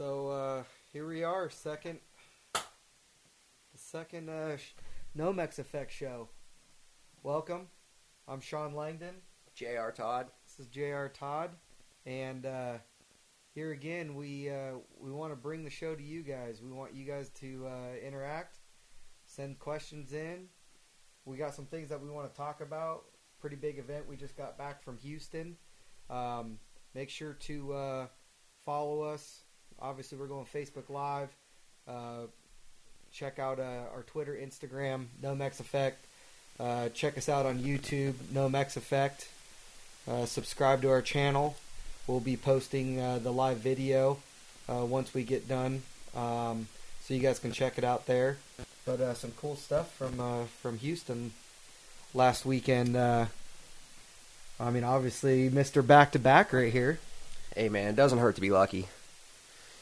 So uh, here we are, second, the second uh, Nomex Effect show. Welcome. I'm Shawn Langdon. J.R. Todd. This is J.R. Todd, and uh, here again we uh, we want to bring the show to you guys. We want you guys to uh, interact, send questions in. We got some things that we want to talk about. Pretty big event. We just got back from Houston. Um, make sure to uh, follow us. Obviously, we're going Facebook Live. Uh, check out uh, our Twitter, Instagram, Nomex Effect. Uh, check us out on YouTube, Nomex Effect. Uh, subscribe to our channel. We'll be posting uh, the live video uh, once we get done, um, so you guys can check it out there. But some cool stuff from from Houston last weekend. I mean, obviously, Mister Back to Back right here, Hey man, it doesn't hurt to be lucky.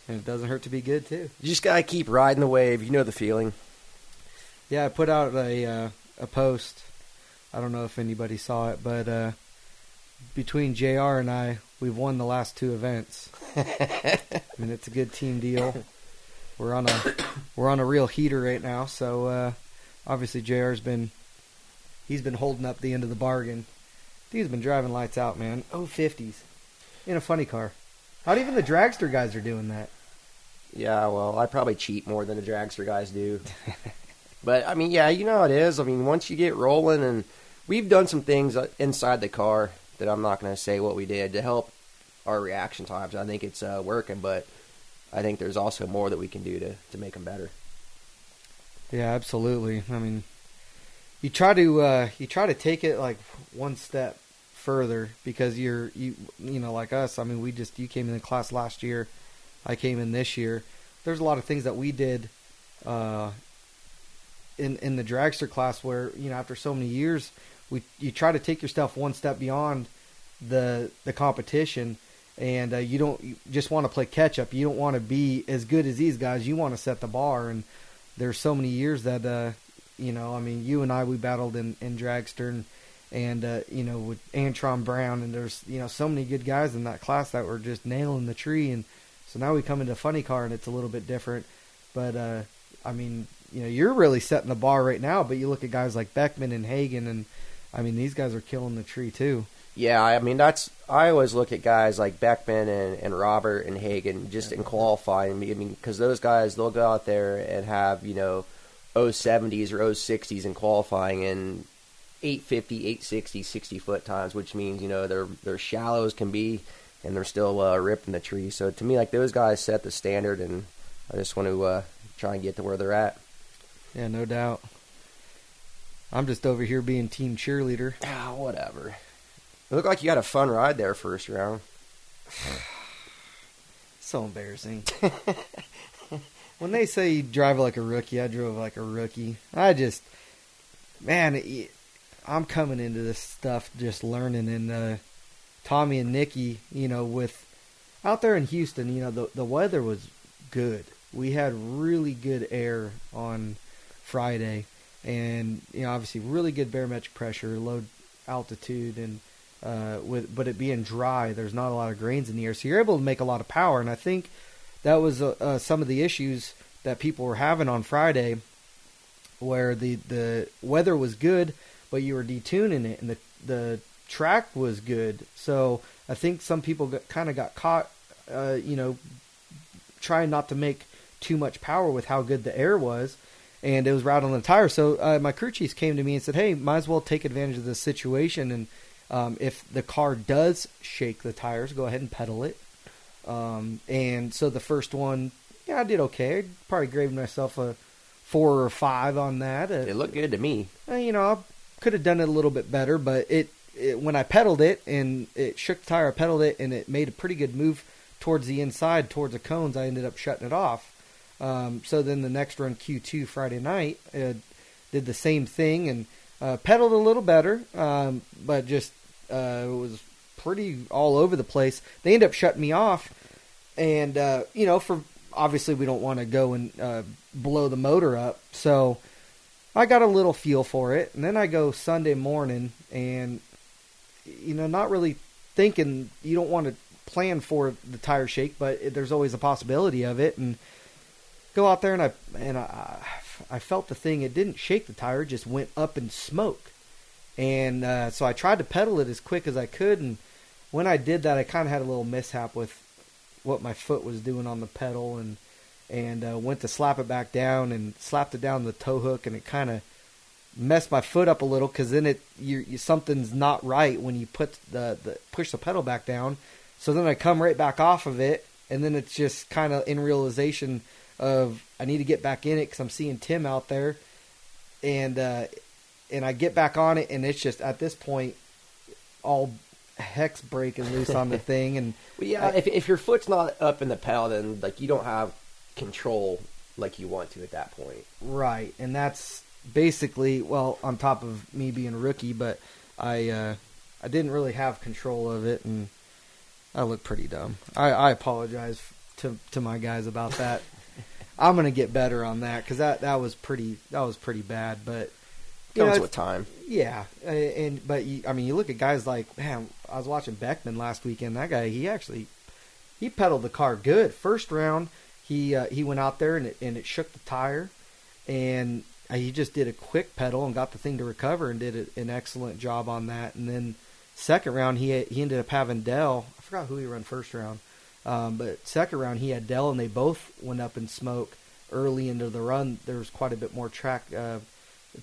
And it doesn't hurt to be good too. You just gotta keep riding the wave. You know the feeling. Yeah, I put out a uh, a post. I don't know if anybody saw it, but uh, between Jr. and I, we've won the last two events. I mean, it's a good team deal. We're on a we're on a real heater right now. So uh, obviously, Jr.'s been he's been holding up the end of the bargain. He's been driving lights out, man. Oh, 50s in a funny car. Not even the dragster guys are doing that. Yeah, well, I probably cheat more than the dragster guys do. but I mean, yeah, you know how it is. I mean, once you get rolling, and we've done some things uh, inside the car that I'm not gonna say what we did to help our reaction times. I think it's uh, working, but I think there's also more that we can do to to make them better. Yeah, absolutely. I mean, you try to uh, you try to take it like one step further because you're you you know like us. I mean, we just you came in the class last year, I came in this year. There's a lot of things that we did uh, in in the dragster class where you know after so many years, we you try to take your stuff one step beyond the the competition. And uh, you don't you just want to play catch up. You don't want to be as good as these guys. You want to set the bar, and there's so many years that uh you know i mean you and i we battled in in dragster and, and uh you know with antron brown and there's you know so many good guys in that class that were just nailing the tree and so now we come into funny car and it's a little bit different but uh i mean you know you're really setting the bar right now but you look at guys like beckman and Hagan and i mean these guys are killing the tree too Yeah, I mean that's I always look at guys like Beckman and, and Robert and Hagan just in qualifying. I mean, because those guys they'll go out there and have you know 070s or 060s in qualifying and 850, 860, 60 foot times, which means you know their their shallows can be and they're still uh, ripping the tree. So to me, like those guys set the standard, and I just want to uh, try and get to where they're at. yeah no doubt i'm just over here being team cheerleader Ah, whatever. It looked like you had a fun ride there first round. So embarrassing. when they say you drive like a rookie, I drove like a rookie. I just, man, it, I'm coming into this stuff just learning. And uh, Tommy and Nikki, you know, with out there in Houston, you know, the the weather was good. We had really good air on Friday, and you know, obviously, really good barometric pressure, low altitude, and uh, with but it being dry, there's not a lot of grains in the air, so you're able to make a lot of power. And I think that was uh, uh, some of the issues that people were having on Friday, where the the weather was good, but you were detuning it, and the the track was good. So I think some people kind of got caught, uh, you know, trying not to make too much power with how good the air was. And it was right on the tire. So uh, my crew chiefs came to me and said, "Hey, might as well take advantage of this situation and um, if the car does shake the tires, go ahead and pedal it. Um, and so the first one, yeah, I did okay. I probably graded myself a four or five on that. Uh, It looked good to me. uh, you know, I could have done it a little bit better, but it, it when I pedaled it and it shook the tire, I pedaled it and it made a pretty good move towards the inside, towards the cones. I ended up shutting it off. Um, so then the next run, Q2 Friday night, uh, did the same thing and uh, pedaled a little better, um, but just uh, was pretty all over the place. They end up shutting me off, and uh, you know, for obviously we don't want to go and uh, blow the motor up, so I got a little feel for it, and then I go Sunday morning, and you know, not really thinking you don't want to plan for the tire shake, but there's always a possibility of it. And go out there and I and I, I felt the thing. It didn't shake the tire; just went up in smoke. And uh, so I tried to pedal it as quick as I could. And when I did that, I kind of had a little mishap with what my foot was doing on the pedal, and and uh, went to slap it back down and slapped it down the tow hook, and it kind of messed my foot up a little because then it you, you something's not right when you put the, the push the pedal back down. So then I come right back off of it, and then it's just kind of in realization of I need to get back in it because I'm seeing Tim out there, and uh, and I get back on it, and it's just at this point all hex breaking loose on the thing, and well, yeah, I, if if your foot's not up in the pedal, then like you don't have control like you want to at that point. Right, and that's basically well on top of me being a rookie, but I uh, I didn't really have control of it, and I look pretty dumb. I, I apologize to to my guys about that. I'm gonna get better on that because that that was pretty that was pretty bad, but. You Comes know, with time. Yeah, and but you, I mean, you look at guys like man. I was watching Beckman last weekend. That guy, he actually he pedaled the car good. First round, he uh, he went out there and it and it shook the tire, and he just did a quick pedal and got the thing to recover and did an excellent job on that. And then second round he he ended up having Del. I forgot who he ran first round, um, but second round he had Del and they both went up in smoke early into the run. There was quite a bit more track uh,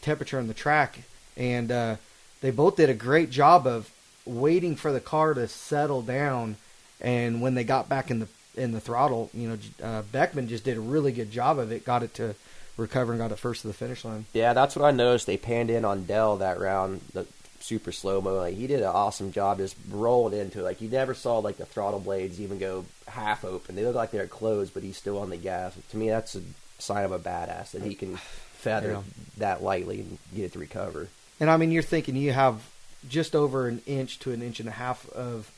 temperature on the track, and uh, they both did a great job of waiting for the car to settle down. And when they got back in the in the throttle, you know, uh, Beckman just did a really good job of it. Got it to recover and got it first to the finish line. Yeah, that's what I noticed. They panned in on Del that round, the super slow mo. Like, he did an awesome job just rolling into it. Like you never saw like the throttle blades even go half open. They look like they're closed, but he's still on the gas. To me, that's a sign of a badass that he can feather yeah. that lightly and get it to recover. And I mean, you're thinking you have just over an inch to an inch and a half of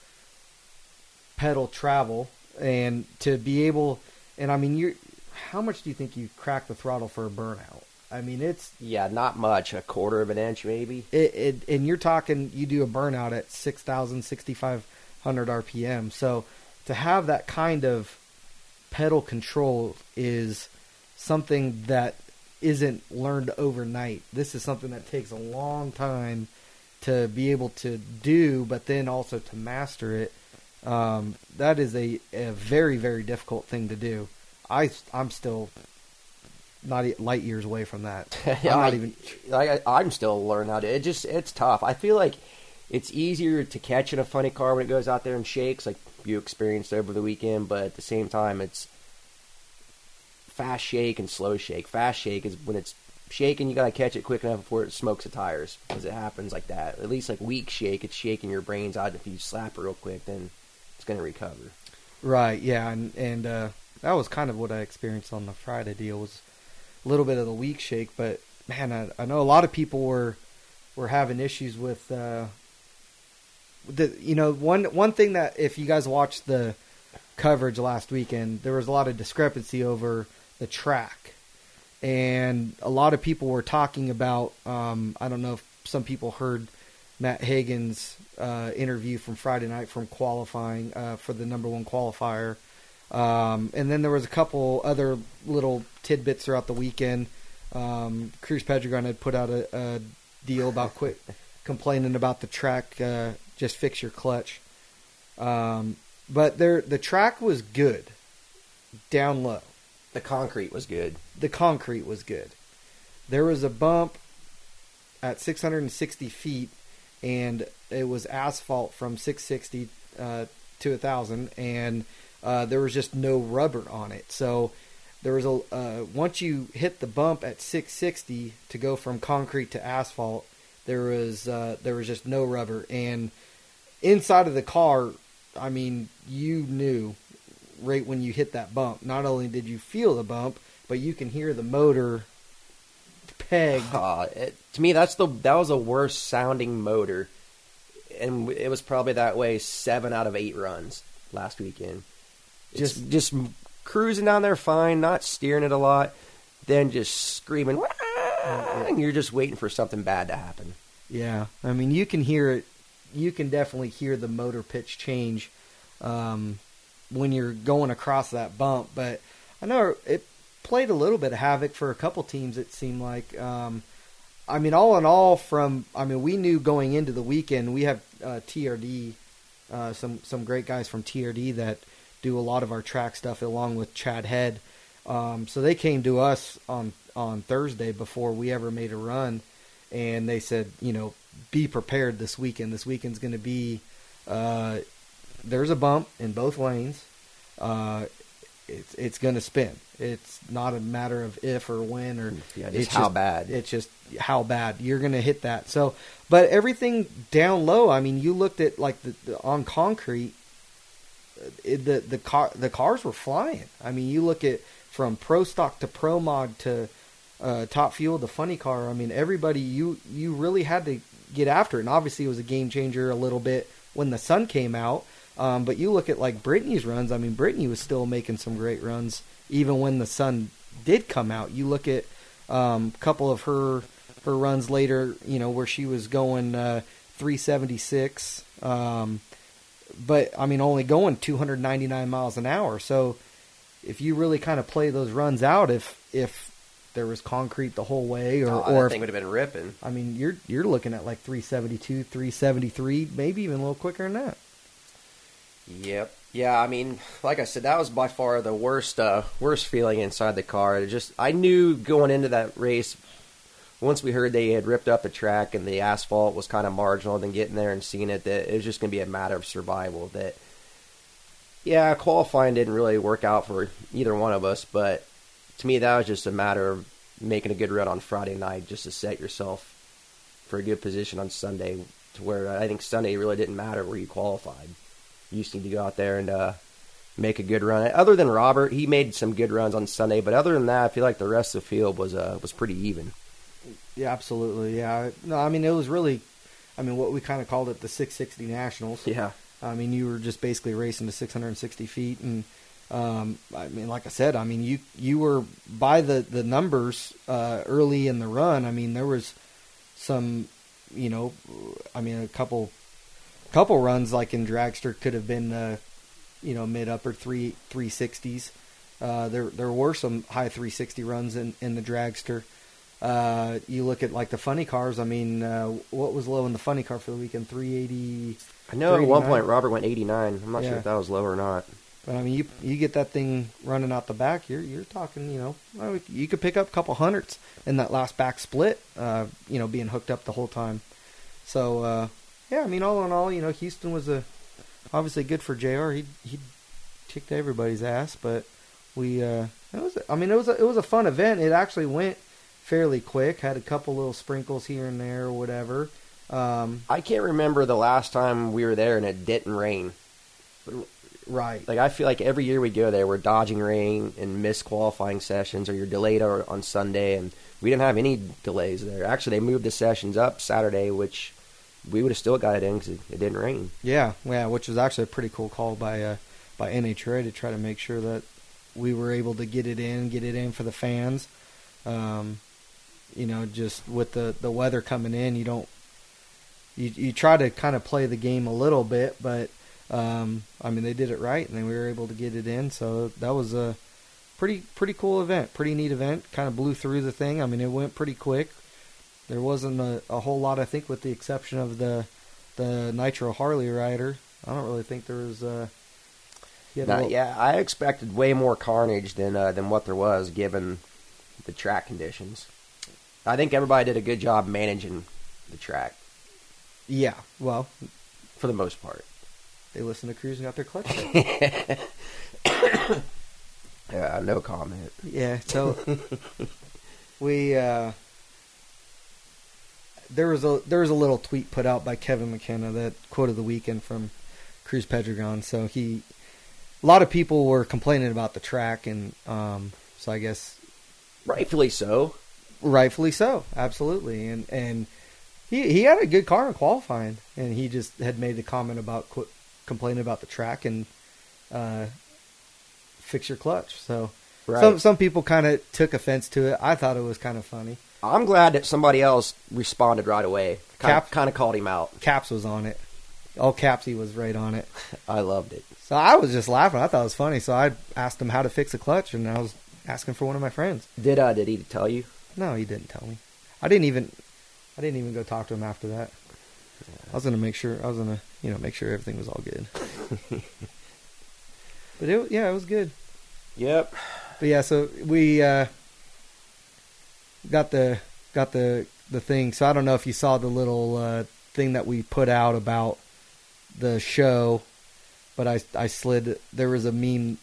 pedal travel, and to be able, and I mean, you're how much do you think you crack the throttle for a burnout? I mean, it's yeah, not much, a quarter of an inch maybe. It, it and you're talking you do a burnout at 6,000, 6,500 RPM. So to have that kind of pedal control is something that isn't learned overnight. This is something that takes a long time to be able to do, but then also to master it. Um, that is a, a very, very difficult thing to do. I I'm still not light years away from that. yeah, I'm not even. I, I'm still learning how to. It just it's tough. I feel like it's easier to catch in a funny car when it goes out there and shakes, like you experienced over the weekend. But at the same time, it's fast shake and slow shake. Fast shake is when it's shaking, you gotta catch it quick enough before it smokes the tires, because it happens like that. At least like weak shake, it's shaking your brains out. If you slap it real quick, then it's gonna recover. Right. Yeah. And and uh, that was kind of what I experienced on the Friday deal was a little bit of the weak shake, but man, I, I know a lot of people were were having issues with uh, the you know one one thing that if you guys watched the coverage last weekend, there was a lot of discrepancy over the track, and a lot of people were talking about. Um, I don't know if some people heard Matt Hagan's uh, interview from Friday night from qualifying uh, for the number one qualifier um, and then there was a couple other little tidbits throughout the weekend. Um, Cruz Pedregon had put out a, a deal about quit complaining about the track. Uh, just fix your clutch. Um, but there, the track was good down low. The concrete was good. The concrete was good. There was a bump at 660 feet, and it was asphalt from 660 uh, to 1,000, and uh, there was just no rubber on it. So there was a uh, once you hit the bump at 660 to go from concrete to asphalt, there was uh, there was just no rubber. And inside of the car, I mean, you knew right when you hit that bump. Not only did you feel the bump, but you can hear the motor peg. Uh, to me, that's the that was a worst sounding motor, and it was probably that way seven out of eight runs last weekend. Just just cruising down there fine, not steering it a lot, then just screaming, and you're just waiting for something bad to happen. Yeah, I mean you can hear it. You can definitely hear the motor pitch change um, when you're going across that bump. But I know it played a little bit of havoc for a couple teams. It seemed like. Um, I mean, all in all, from I mean, we knew going into the weekend we have uh, TRD, uh, some some great guys from TRD that do a lot of our track stuff along with Chad Head. Um, so they came to us on on Thursday before we ever made a run, and they said, you know, be prepared this weekend. This weekend's going to be uh, there's a bump in both lanes. Uh, it's it's going to spin. It's not a matter of if or when or Yeah, just it's how bad. It's just how bad you're going to hit that. So, but everything down low. I mean, you looked at like the, the on concrete. It, the the car the cars were flying. I mean, you look at from pro stock to pro mod to uh, top fuel the funny car. I mean, everybody you you really had to get after it. And obviously, it was a game changer a little bit when the sun came out. Um, but you look at like Brittany's runs. I mean, Brittany was still making some great runs even when the sun did come out. You look at um, a couple of her her runs later. You know where she was going uh, 376. Um, but I mean, only going 299 miles an hour. So if you really kind of play those runs out, if if there was concrete the whole way, or Oh, or if thing would have been ripping. I mean, you're you're looking at like 372, 373, maybe even a little quicker than that. Yep. Yeah, I mean, like I said, that was by far the worst uh, worst feeling inside the car. It just I knew going into that race once we heard they had ripped up the track and the asphalt was kind of marginal, then getting there and seeing it that it was just going to be a matter of survival. That yeah, qualifying didn't really work out for either one of us, but to me that was just a matter of making a good run on Friday night just to set yourself for a good position on Sunday to where I think Sunday really didn't matter where you qualified. You just need to go out there and uh, make a good run. Other than Robert, he made some good runs on Sunday, but other than that, I feel like the rest of the field was uh, was pretty even. Yeah, absolutely. Yeah, no, I mean it was really, I mean what we kind of called it the 660 Nationals. Yeah, I mean you were just basically racing to 660 feet, and um, I mean like I said, I mean you you were by the the numbers uh, early in the run. I mean there was some, you know, I mean a couple couple runs like in dragster could have been uh, you know mid upper three 360s. Uh, there there were some high 360 runs in in the dragster. Uh, you look at like the funny cars. I mean, uh, what was low in the funny car for the weekend? 380. I know at one point Robert went 89. I'm not Yeah. sure if that was low or not. But I mean, you you get that thing running out the back. You're you're talking. You know, you could pick up a couple hundreds in that last back split. Uh, you know, being hooked up the whole time. So uh, yeah, I mean, all in all, you know, Houston was a obviously good for Jr. He he kicked everybody's ass, but we uh, it was. I mean, it was a, it was a fun event. It actually went fairly quick. Had a couple little sprinkles here and there or whatever. Um, I can't remember the last time we were there and it didn't rain. right. Like I feel like every year we go there, we're dodging rain and miss qualifying sessions, or you're delayed on Sunday, and we didn't have any delays there. Actually, they moved the sessions up Saturday, which we would have still got it in because it, it didn't rain. Yeah, yeah, which was actually a pretty cool call by uh, by NHRA to try to make sure that we were able to get it in, get it in for the fans. Um, you know, just with the the weather coming in, you don't you you try to kind of play the game a little bit, but um, I mean they did it right, and then we were able to get it in. So that was a pretty pretty cool event, pretty neat event. Kind of blew through the thing. I mean it went pretty quick. There wasn't a, a whole lot, I think, with the exception of the the Nitro Harley rider. I don't really think there was. Uh, he had a Now, little- yeah, I expected way more carnage than uh, than what there was given the track conditions. I think everybody did a good job managing the track yeah. Well, for the most part. they listened to Cruz and got their clutch. Yeah, no comment. yeah. So we uh, there was a there was a little tweet put out by Kevin McKenna that quote of the weekend from Cruz Pedregon. So he a lot of people were complaining about the track, and um, so I guess Rightfully so. Rightfully so, absolutely. And and he he had a good car in qualifying, and he just had made the comment about qu- complaining about the track and uh, fix your clutch. So Right. some some people kind of took offense to it. I thought it was kind of funny. I'm glad that somebody else responded right away. Kind Cap- kind of called him out. Capps was on it. all capsy was right on it. I loved it. So I was just laughing. I thought it was funny. So I asked him how to fix a clutch, and I was asking for one of my friends. Did uh did he tell you? No, he didn't tell me. I didn't even. I didn't even go talk to him after that. I was gonna make sure. I was gonna, you know, make sure everything was all good. but it, yeah, it was good. Yep. But yeah, so we uh, got the got the the thing. So I don't know if you saw the little uh, thing that we put out about the show, but I I slid. There was a meme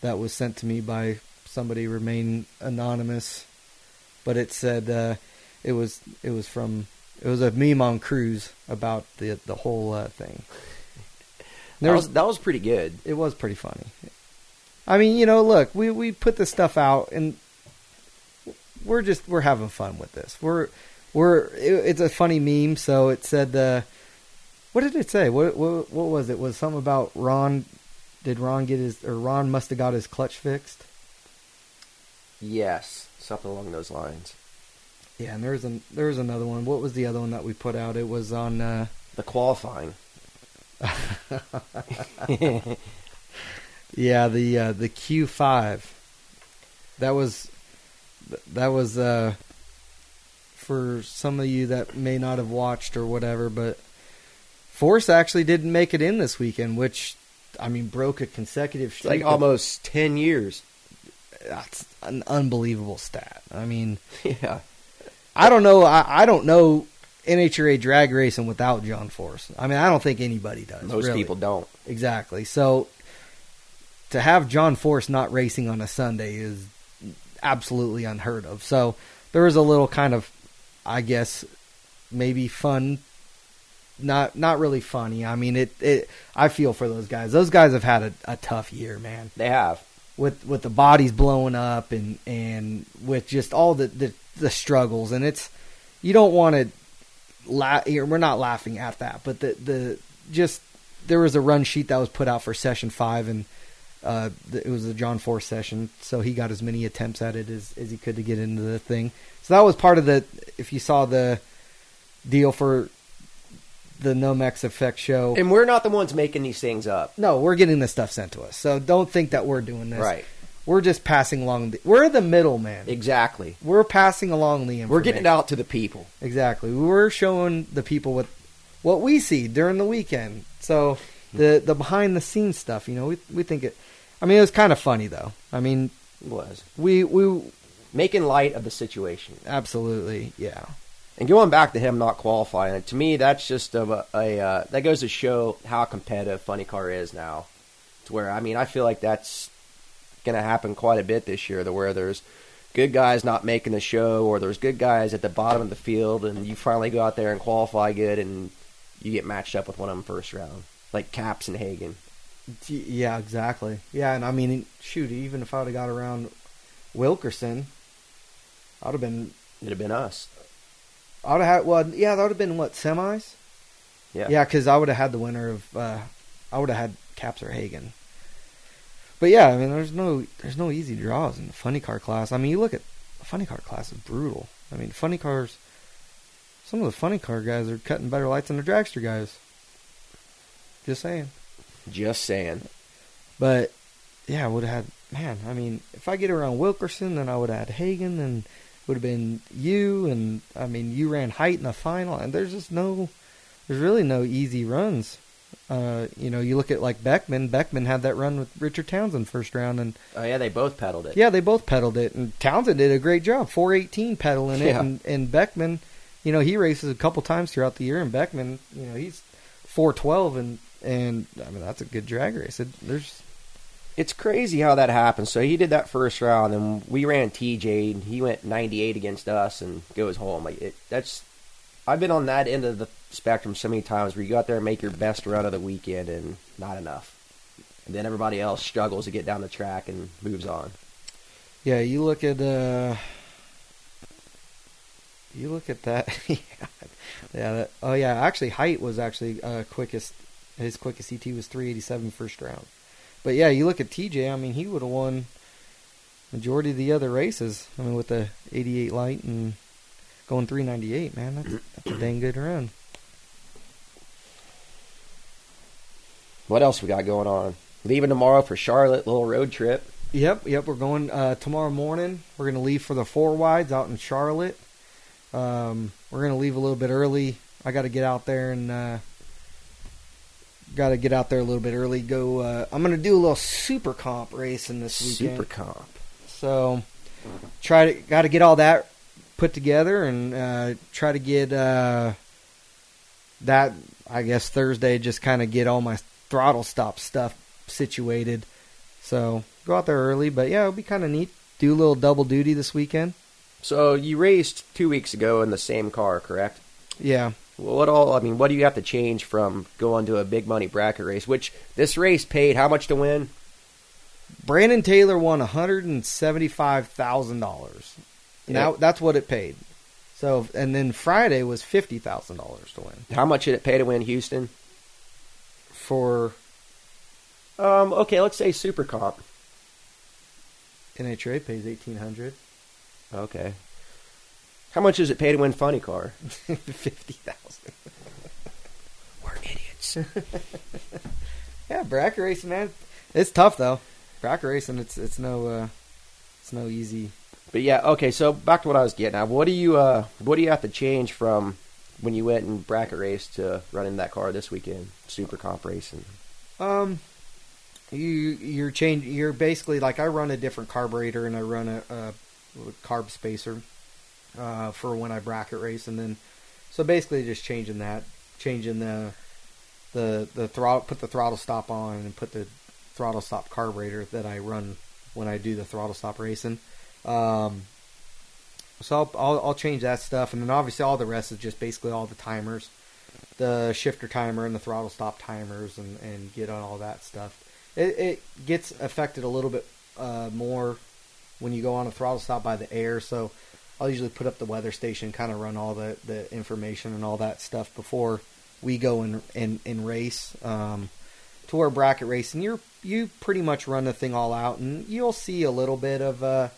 that was sent to me by somebody remain anonymous, but it said uh, it was it was from it was a meme on Cruz about the the whole uh, thing. That was that was pretty good. it was pretty funny. I mean, you know, look, we we put this stuff out, and we're just we're having fun with this. We're we're it, it's a funny meme. So it said, uh, what did it say? What, what what was it? Was something about Ron? Did Ron get his or Ron must have got his clutch fixed? Yes, something along those lines. Yeah, and there's an there's another one. What was the other one that we put out? It was on. Uh, The qualifying. Yeah, the uh, the Q five. That was that was uh, for some of you that may not have watched or whatever, but Force actually didn't make it in this weekend, which I mean broke a consecutive streak. like almost ten years. That's an unbelievable stat. I mean, Yeah. I don't know. I, I don't know NHRA drag racing without John Force. I mean, I don't think anybody does. Most really. people don't. Exactly. So to have John Force not racing on a Sunday is absolutely unheard of. So there was a little kind of, I guess, maybe fun. Not not really funny. I mean, it. it I feel for those guys. Those guys have had a, a tough year, man. They have. With with the bodies blowing up and and with just all the the, the struggles, and it's you don't want to. La- we're not laughing at that, but the the just there was a run sheet that was put out for session five, and uh, it was a John Force session, so he got as many attempts at it as, as he could to get into the thing. So that was part of the. If you saw the deal for the Nomex Effect show, And we're not the ones making these things up. no, we're getting this stuff sent to us. So don't think that we're doing this. Right. We're just passing along. The, we're the middleman. Exactly. We're passing along the information. We're getting it out to the people. Exactly. We're showing the people what what we see during the weekend. So the the behind the scenes stuff, you know, we we think it. I mean, it was kind of funny though. I mean, It was. we we Making light of the situation. absolutely yeah. And going back to him not qualifying, to me, that's just a, a uh, that goes to show how competitive Funny Car is now. To where I mean, I feel like that's going to happen quite a bit this year. To where there's good guys not making the show, or there's good guys at the bottom of the field, and you finally go out there and qualify good, and you get matched up with one of them first round, like Capps and Hagan. Yeah, exactly. Yeah, and I mean, shoot, even if I'd have got around Wilkerson, I'd have been. It'd have been us. I'd have had. Well, yeah, that would have been what semis. Yeah. Yeah, because I would have had the winner of. Uh, I would have had Capps or Hagan. But yeah, I mean, there's no there's no easy draws in the funny car class. I mean, you look at the funny car class is brutal. I mean, funny cars. Some of the funny car guys are cutting better lights than the dragster guys. Just saying. Just saying. But yeah, I would have had man. I mean, if I get around Wilkerson, then I would have had Hagan, and would have been you, and I mean, you ran Hight in the final, and there's just no, there's really no easy runs. Uh, you know, you look at like Beckman. Beckman had that run with Richard Townsend first round, and Oh yeah, they both pedaled it. yeah, they both pedaled it, and Townsend did a great job, 418 pedaling it, Yeah. and, and Beckman, you know, he races a couple times throughout the year, and Beckman, you know, he's 412, and and I mean that's a good drag race. It, there's It's crazy how that happened. So he did that first round, and we ran TJ, and he went 98 against us and goes home. Like it, that's, I've been on that end of the spectrum so many times where you go out there and make your best run of the weekend, and not enough, and then everybody else struggles to get down the track and moves on. Yeah, you look at uh, you look at that. yeah, yeah. That, oh yeah, actually, Hight was actually uh, quickest. His quickest ET was 387 first round. But yeah, you look at TJ. I mean, he would have won majority of the other races. I mean, with the 88 light and going 398, man, that's, that's a dang good run. What else we got going on? Leaving tomorrow for Charlotte, little road trip. Yep, yep. We're going uh, tomorrow morning. We're going to leave for the four wides out in Charlotte. Um, we're going to leave a little bit early. I got to get out there and uh, got to get out there a little bit early. Go. Uh, I'm going to do a little super comp racing this weekend. Super comp. So try to got to get all that put together and uh, try to get uh, that. I guess Thursday just kind of get all my throttle stop stuff situated. So go out there early, but yeah, it'll be kind of neat. Do a little double duty this weekend. So you raced two weeks ago in the same car, correct? Yeah, what all? I mean, what do you have to change from going to a big money bracket race? Which this race paid how much to win? Brandon Taylor won one hundred and seventy-five thousand dollars. Now that's what it paid. So and then Friday was fifty thousand dollars to win How much did it pay to win Houston? for Um, okay, let's say super comp. NHRA pays eighteen hundred. Okay. How much does it pay to win funny car? Fifty thousand. We're idiots. Yeah, bracket racing, man. It's tough though. Bracket racing, it's it's no uh, it's no easy. But yeah, okay. So back to what I was getting at. What do you uh, what do you have to change from when you went and bracket race to running that car this weekend? Super comp racing. Um, you you're change. You're basically like I run a different carburetor and I run a, a carb spacer uh, for when I bracket race, and then so basically just changing that, changing the the the throttle, put the throttle stop on, and put the throttle stop carburetor that I run when I do the throttle stop racing. Um, so I'll, I'll I'll change that stuff, and then obviously all the rest is just basically all the timers, the shifter timer and the throttle stop timers, and and get on all that stuff. It it gets affected a little bit uh, more when you go on a throttle stop by the air. So I'll usually put up the weather station, kind of run all the the information and all that stuff before we go and and, and race. Um, to our bracket racing, you're you pretty much run the thing all out, and you'll see a little bit of uh,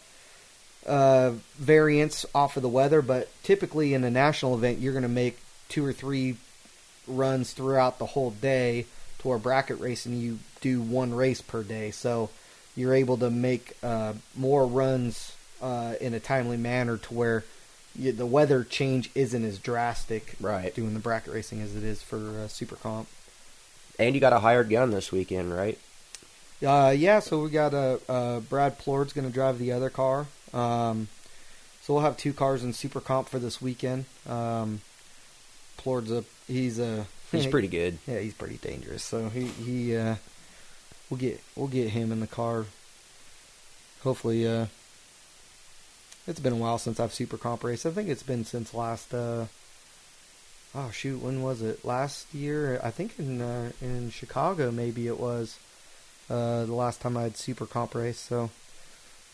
uh, variance off of the weather. But typically in a national event, you're going to make two or three runs throughout the whole day. To where bracket racing, you do one race per day, so you're able to make uh, more runs uh, in a timely manner to where you, the weather change isn't as drastic Right. doing the bracket racing as it is for uh, super comp. And you got a hired gun this weekend, right? Uh, yeah, so we got uh, Brad Plourd's going to drive the other car. Um, so we'll have two cars in super comp for this weekend. Um, Plourd's a he's a He's pretty good. yeah he's pretty dangerous. So he he uh, we'll get we'll get him in the car. Hopefully, uh, it's been a while since I've super comp raced. I think it's been since last. Uh, oh shoot, when was it? Last year? I think in uh, in Chicago maybe it was. Uh, the last time I had super comp race. So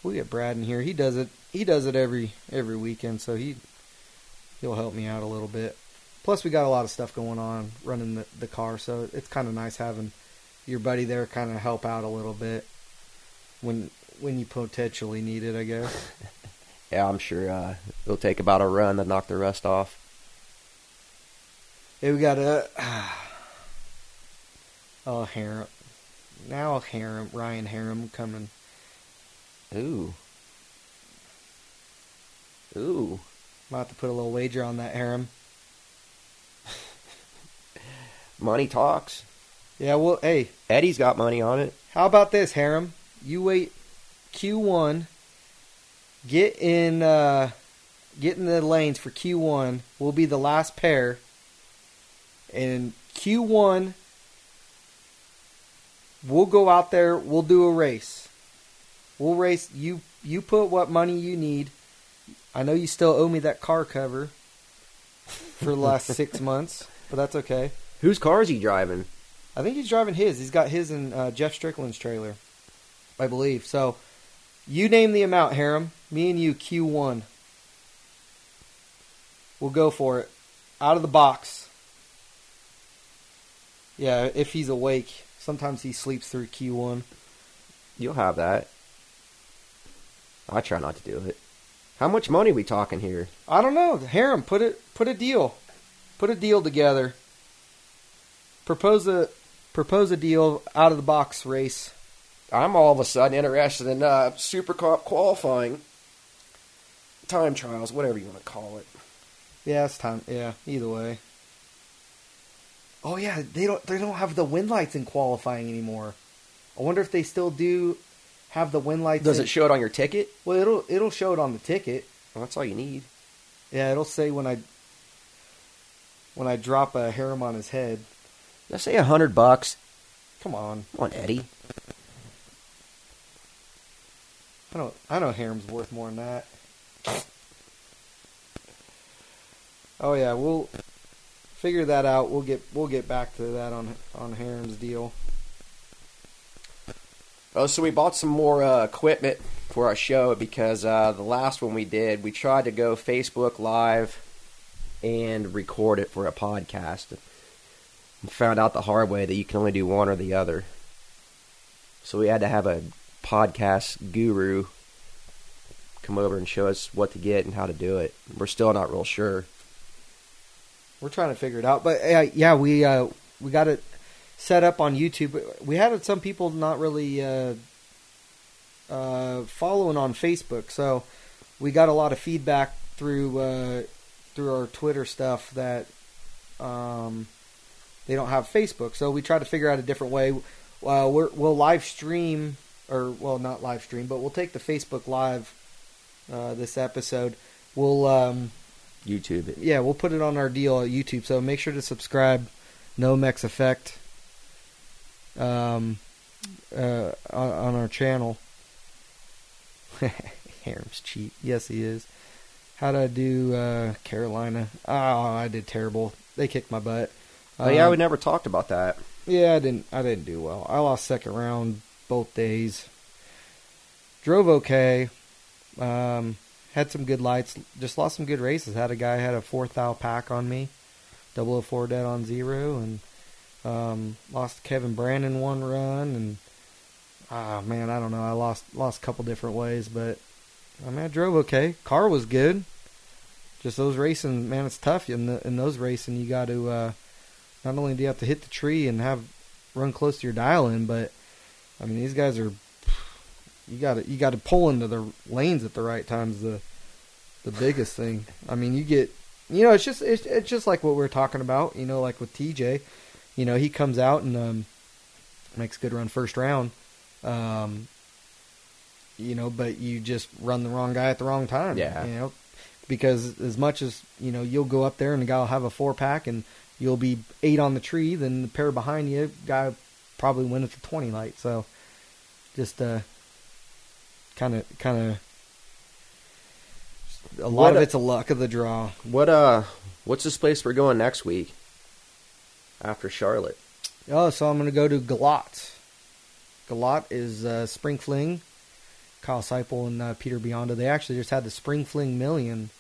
we'll get Brad in here. He does it. He does it every every weekend. So he he'll help me out a little bit. Plus, we got a lot of stuff going on running the, the car, so it's kind of nice having your buddy there kind of help out a little bit when when you potentially need it, I guess. Yeah, I'm sure uh, it'll take about a run to knock the rust off. Hey, we got a oh Harem now Harem Ryan Harem coming. Ooh. Ooh. Might have to put a little wager on that Harem. Money talks. Yeah, well, hey, Eddie's got money on it. How about this, Harem? You wait Q1. Get in uh get in the lanes for Q1. We'll be the last pair. And Q1 we'll go out there, we'll do a race. We'll race you you put what money you need. I know you still owe me that car cover for the last 6 months, but that's okay. Whose car is he driving? I think he's driving his. He's got his in uh, Jeff Strickland's trailer, I believe. So, you name the amount, Harem. Me and you, Q one. We'll go for it, out of the box. Yeah, if he's awake. Sometimes he sleeps through Q one. You'll have that. I try not to do it. How much money we talking here? I don't know, Harem. Put it. Put a deal. Put a deal together. Propose a. propose a deal out of the box race. I'm all of a sudden interested in uh, Super Comp qualifying, time trials, whatever you want to call it. Yeah, it's time. Yeah, either way. Oh yeah, they don't they don't have the wind lights in qualifying anymore. I wonder if they still do have the wind lights. Does in- it show it on your ticket? Well, it'll it'll show it on the ticket. Well, that's all you need. Yeah, it'll say when I when I drop a harem on his head. Let's say a hundred bucks. Come on, Come on, Eddie. I don't I know harem's worth more than that. Oh yeah, we'll figure that out. We'll get we'll get back to that on on harem's deal. Oh, so we bought some more uh, equipment for our show because uh, the last one we did, we tried to go Facebook Live and record it for a podcast. And found out the hard way that you can only do one or the other. So we had to have a podcast guru come over and show us what to get and how to do it. We're still not real sure. We're trying to figure it out, but uh, yeah, we uh, we got it set up on YouTube. We had some people not really uh, uh, following on Facebook, so we got a lot of feedback through uh, through our Twitter stuff that um, they don't have Facebook. So we try to figure out a different way. Uh, we'll live stream, or well, not live stream, but we'll take the Facebook Live uh, this episode. We'll um, YouTube it. yeah, we'll put it on our deal at YouTube. So make sure to subscribe. Nomex Effect. Um, uh, on, on our channel. Harem's cheap. Yes, he is. How would I do uh, Carolina? Oh, I did terrible. They kicked my butt. Oh yeah, Um, we never talked about that. yeah, I didn't. I didn't do well. I lost second round both days. Drove okay. Um, had some good lights. Just lost some good races. Had a guy had a four thou pack on me, 004 dead on zero, and um, lost Kevin Brandon one run. And ah man, I don't know. I lost lost a couple different ways, but I mean I drove okay. Car was good. Just those racing, man, it's tough. In the, in those racing, you got to. Uh, not only do you have to hit the tree and have run close to your dial in, but I mean these guys are you got to you got to pull into the lanes at the right times. The the biggest thing. I mean you get you know it's just it's, it's just like what we are talking about. You know like with TJ, you know he comes out and um, makes a good run first round. Um, you know, but you just run the wrong guy at the wrong time. Yeah. You know, because as much as you know, you'll go up there and the guy will have a four pack and you'll be eight on the tree. Then the pair behind you, guy probably win at the twenty light. So just uh, kind of kind of a lot What of it's a luck of the draw. What uh, what's this place we're going next week? After Charlotte. Oh, so I'm going to go to Galot. Galot is uh, Spring Fling. Kyle Seipel and uh, Peter Bionda. They actually just had the Spring Fling Million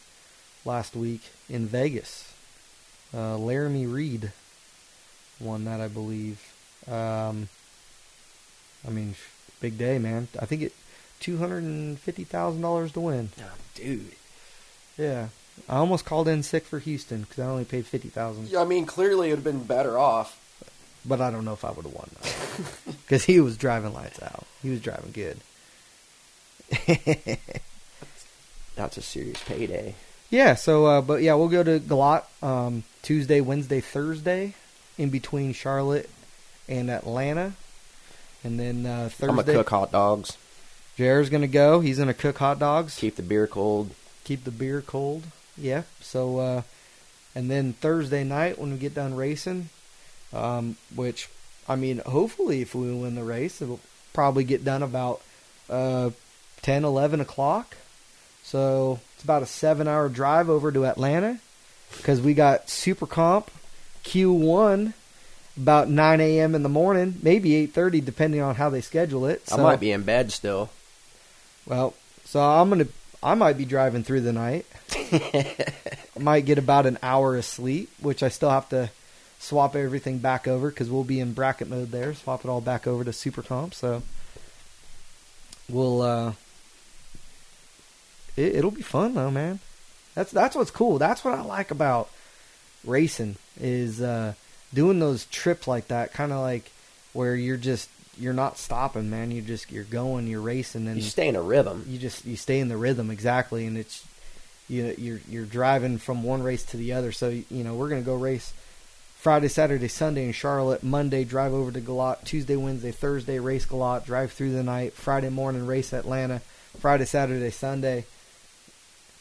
last week in Vegas. Uh, Laramie Reed won that, I believe. Um, I mean, big day, man. I think it two hundred and fifty thousand dollars to win. Oh, dude. Yeah, I almost called in sick for Houston because I only paid fifty thousand. Yeah, I mean, clearly it would have been better off. But I don't know if I would have won because he was driving lights out. He was driving good. That's a serious payday. yeah. So, uh, but yeah, we'll go to Galot um, Tuesday, Wednesday, Thursday, in between Charlotte and Atlanta, and then uh, Thursday. I'm gonna cook hot dogs, Jared's gonna go. He's gonna cook hot dogs. keep the beer cold. keep the beer cold. Yeah. So, uh, and then Thursday night when we get done racing, um, which I mean, hopefully, if we win the race, it'll probably get done about uh, 10, 11 o'clock. So it's about a seven-hour drive over to Atlanta because we got Super Comp Q1 about 9 a.m. in the morning, maybe 8:30, depending on how they schedule it. I might be in bed still. Well, so I'm gonna. I might be driving through the night. I might get about an hour of sleep, which I still have to swap everything back over because we'll be in bracket mode there. Swap it all back over to Super Comp. So we'll. uh it, It'll be fun though, man. That's that's what's cool. That's what I like about racing is uh doing those trips like that. Kind of like where you're just you're not stopping, man. You just you're going, you're racing, and You stay in a rhythm. you just you stay in the rhythm exactly, and it's you you're you're driving from one race to the other. So you know we're gonna go race Friday, Saturday, Sunday in Charlotte. Monday drive over to Galot. Tuesday, Wednesday, Thursday race Galot. Drive through the night. Friday morning race Atlanta. Friday, Saturday, Sunday,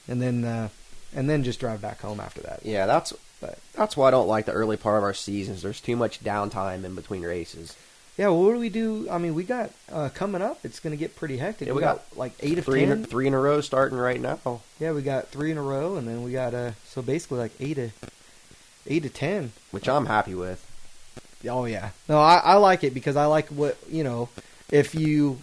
and then uh, and then just drive back home after that. Yeah, that's But that's why I don't like the early part of our seasons. There's too much downtime in between races. Yeah, well, what do we do? I mean, we got uh, coming up. It's gonna get pretty hectic. Yeah, we, we got, like eight of Three in, ten. a, three in a row starting right now. Yeah, we got three in a row, and then we got uh so basically like eight to eight to ten. which I'm happy with. Oh yeah, no, I, I like it because I like what you know. If you,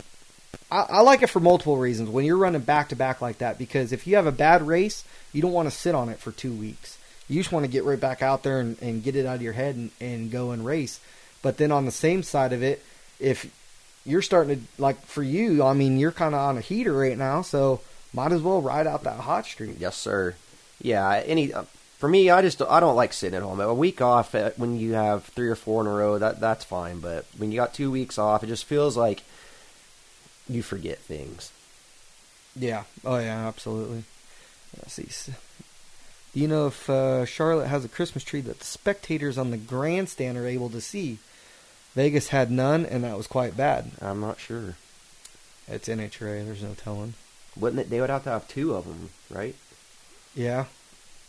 I, I like it for multiple reasons. When you're running back to back like that, because if you have a bad race, you don't want to sit on it for two weeks. You just want to get right back out there and, and get it out of your head and, and go and race. But then on the same side of it, if you're starting to like for you, I mean, you're kind of on a heater right now, so might as well ride out that hot streak. Yes, sir. Yeah, any uh, for me, I just I don't like sitting at home. A week off uh, when you have three or four in a row, that that's fine. But when you got two weeks off, it just feels like you forget things. Yeah. Oh yeah, absolutely. Let's see. Do you know if uh, Charlotte has a Christmas tree that the spectators on the grandstand are able to see? Vegas had none, and that was quite bad. I'm not sure. It's NHRA. There's no telling. Wouldn't it? They would have to have two of them, right? Yeah.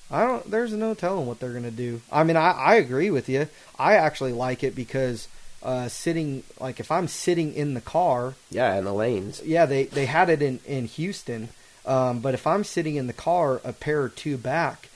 I don't. There's no telling what they're gonna do. I mean, I, I agree with you. I actually like it because uh, sitting like if I'm sitting in the car, Yeah, in the lanes. yeah, they they had it in in Houston. Um, but if I'm sitting in the car a pair or two back,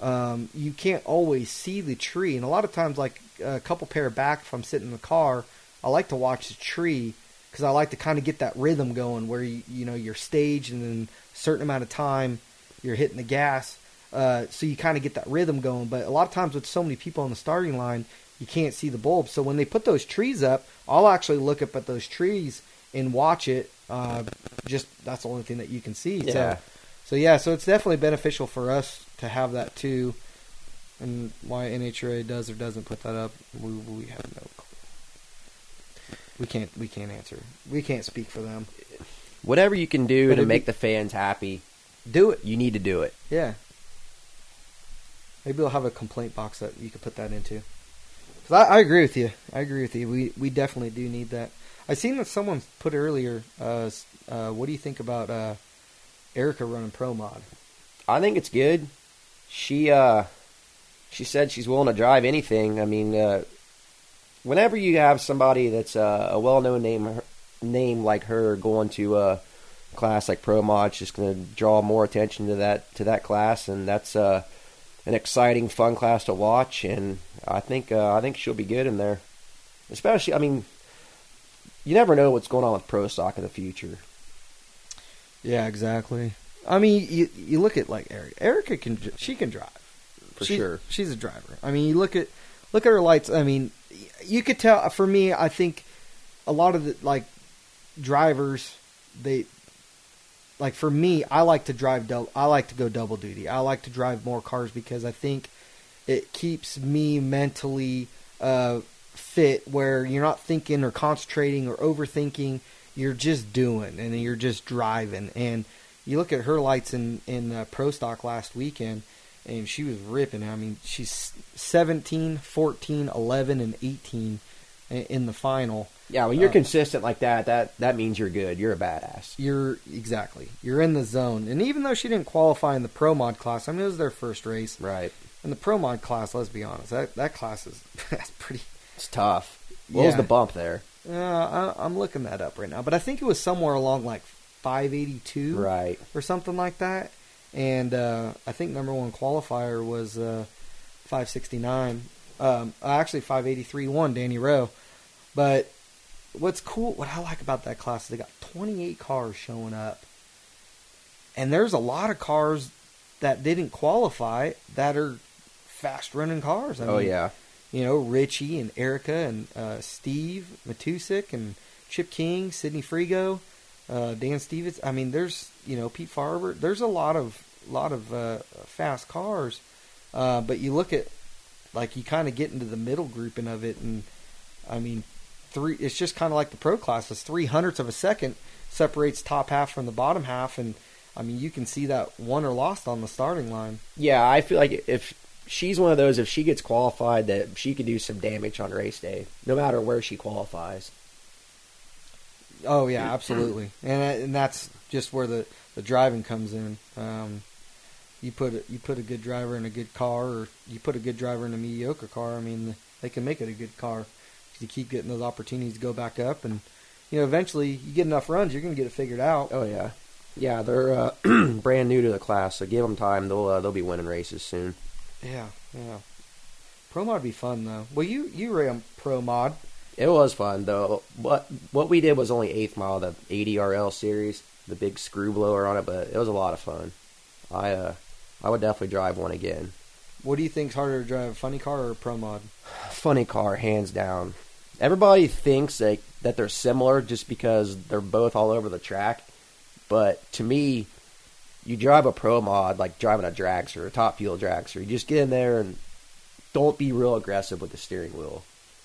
um, you can't always see the tree. And a lot of times, like a couple pair back, if I'm sitting in the car, I like to watch the tree because I like to kind of get that rhythm going where you you know you're staged and then a certain amount of time you're hitting the gas. Uh, so you kind of get that rhythm going. But a lot of times with so many people on the starting line, you can't see the bulb. So when they put those trees up, I'll actually look up at those trees and watch it. Uh, just that's the only thing that you can see. Yeah. So, so yeah, so it's definitely beneficial for us to have that too. And why NHRA does or doesn't put that up, we we have no clue. We can't we can't answer. We can't speak for them. Whatever you can do But to make be- the fans happy, Do it. you need to do it. Yeah. Maybe they'll have a complaint box that you could put that into. 'Cause I, I agree with you. I agree with you. We we definitely do need that. I seen that someone put earlier. Uh, uh, what do you think about uh, Erica running pro mod? I think it's good. She uh she said she's willing to drive anything. I mean, uh whenever you have somebody that's uh, a well-known name name like her going to a class like Pro Mod, it's just going to draw more attention to that to that class and that's uh an exciting fun class to watch and I think uh, I think she'll be good in there. Especially, I mean, you never know what's going on with pro stock in the future. Yeah, exactly. I mean, you you look at like Erica. Erica can she can drive For She- sure. She's a driver. I mean, you look at look at her lights. I mean, you could tell. For me, I think a lot of the like drivers they like for me. I like to drive. Double, I like to go double duty. I like to drive more cars because I think it keeps me mentally uh, fit. Where you're not thinking or concentrating or overthinking. You're just doing and you're just driving. And you look at her lights in in uh, pro stock last weekend and she was ripping. I mean, she's 17, 14, 11, and 18 in the final. Yeah, when you're Uh, consistent like that, that that means you're good. You're a badass. You're exactly you're in the zone. And even though she didn't qualify in the pro mod class, I mean, it was their first race. Right. In the pro mod class, let's be honest, that that class is that's pretty. It's tough. What was the bump there? Uh, I, I'm looking that up right now, but I think it was somewhere along like 582 Right. or something like that. And uh, I think number one qualifier was uh, 569. Um, uh, actually, 583 won Danny Rowe. But what's cool, what I like about that class is they got 28 cars showing up. And there's a lot of cars that didn't qualify that are fast running cars. I oh mean, yeah. you know, Richie and Erica and uh, Steve Matusek and Chip King, Sidnei Frigo, uh, Dan Stevens. I mean, there's you know Pete Farber. There's a lot of lot of uh, fast cars, uh, but you look at like you kind of get into the middle grouping of it, and I mean, three. It's just kind of like the pro class. It's three hundredths of a second separates top half from the bottom half, and I mean you can see that won or lost on the starting line. Yeah, I feel like if she's one of those, if she gets qualified, that she could do some damage on race day, no matter where she qualifies. Oh yeah, absolutely, and and that's just where the the driving comes in. Um, you put a, you put a good driver in a good car, or you put a good driver in a mediocre car. I mean, they can make it a good car. You keep getting those opportunities to go back up, and you know, eventually you get enough runs, you're going to get it figured out. Oh yeah, yeah. They're uh, brand new to the class, so give them time. They'll uh, they'll be winning races soon. Yeah, yeah. Pro mod would be fun though. Well, you you ran pro mod. It was fun though. What what we did was only eighth mile, the ADRL series, the big screw blower on it, but it was a lot of fun. I uh, I would definitely drive one again. What do you think's harder to drive, a funny car or a pro mod? Funny car, hands down. Everybody thinks that that they're similar just because they're both all over the track, but to me, you drive a pro mod like driving a dragster, a top fuel dragster. You just get in there and don't be real aggressive with the steering wheel.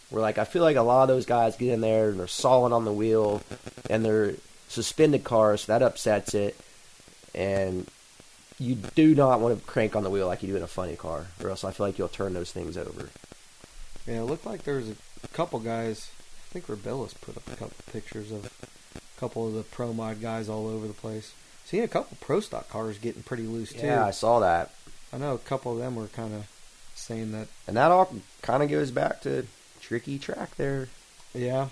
Where like I feel like a lot of those guys get in there and they're solid on the wheel and they're suspended cars, so that upsets it. And you do not want to crank on the wheel like you do in a funny car, or else I feel like you'll turn those things over. Yeah, it looked like there was a couple guys. I think Rebellis put up a couple pictures of a couple of the pro mod guys all over the place. Seeing a couple pro stock cars getting pretty loose too. Yeah, I saw that. I know a couple of them were kind of saying that. And that all kind of goes back to tricky track there. Yeah,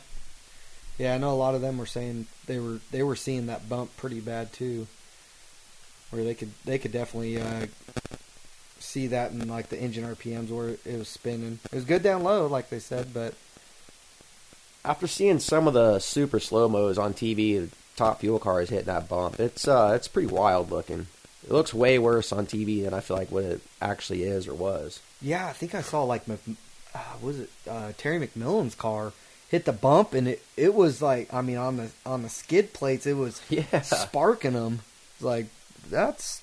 yeah, I know a lot of them were saying they were they were seeing that bump pretty bad too, where they could they could definitely uh, see that in like the engine RPMs where it was spinning. It was good down low, like they said, but after seeing some of the super slow mos on TV, the top fuel cars hitting that bump, it's uh it's pretty wild looking. It looks way worse on TV than I feel like what it actually is or was. Yeah, I think I saw like uh, was it uh, Terry McMillen's car hit the bump and it it was like I mean on the on the skid plates it was yeah. sparking them. Like that's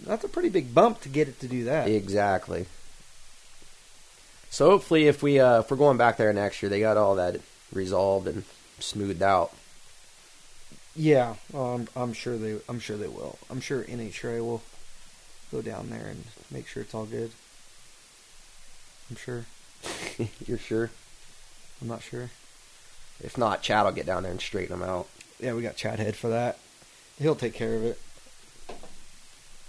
that's a pretty big bump to get it to do that. Exactly. So hopefully, if we uh, if we're going back there next year, they got all that resolved and smoothed out. Yeah, well, I'm, I'm sure they I'm sure they will. I'm sure NHRA will go down there and make sure it's all good. I'm sure. You're sure? I'm not sure. If not, Chad will get down there and straighten them out. Yeah, we got Chad Head for that. He'll take care of it.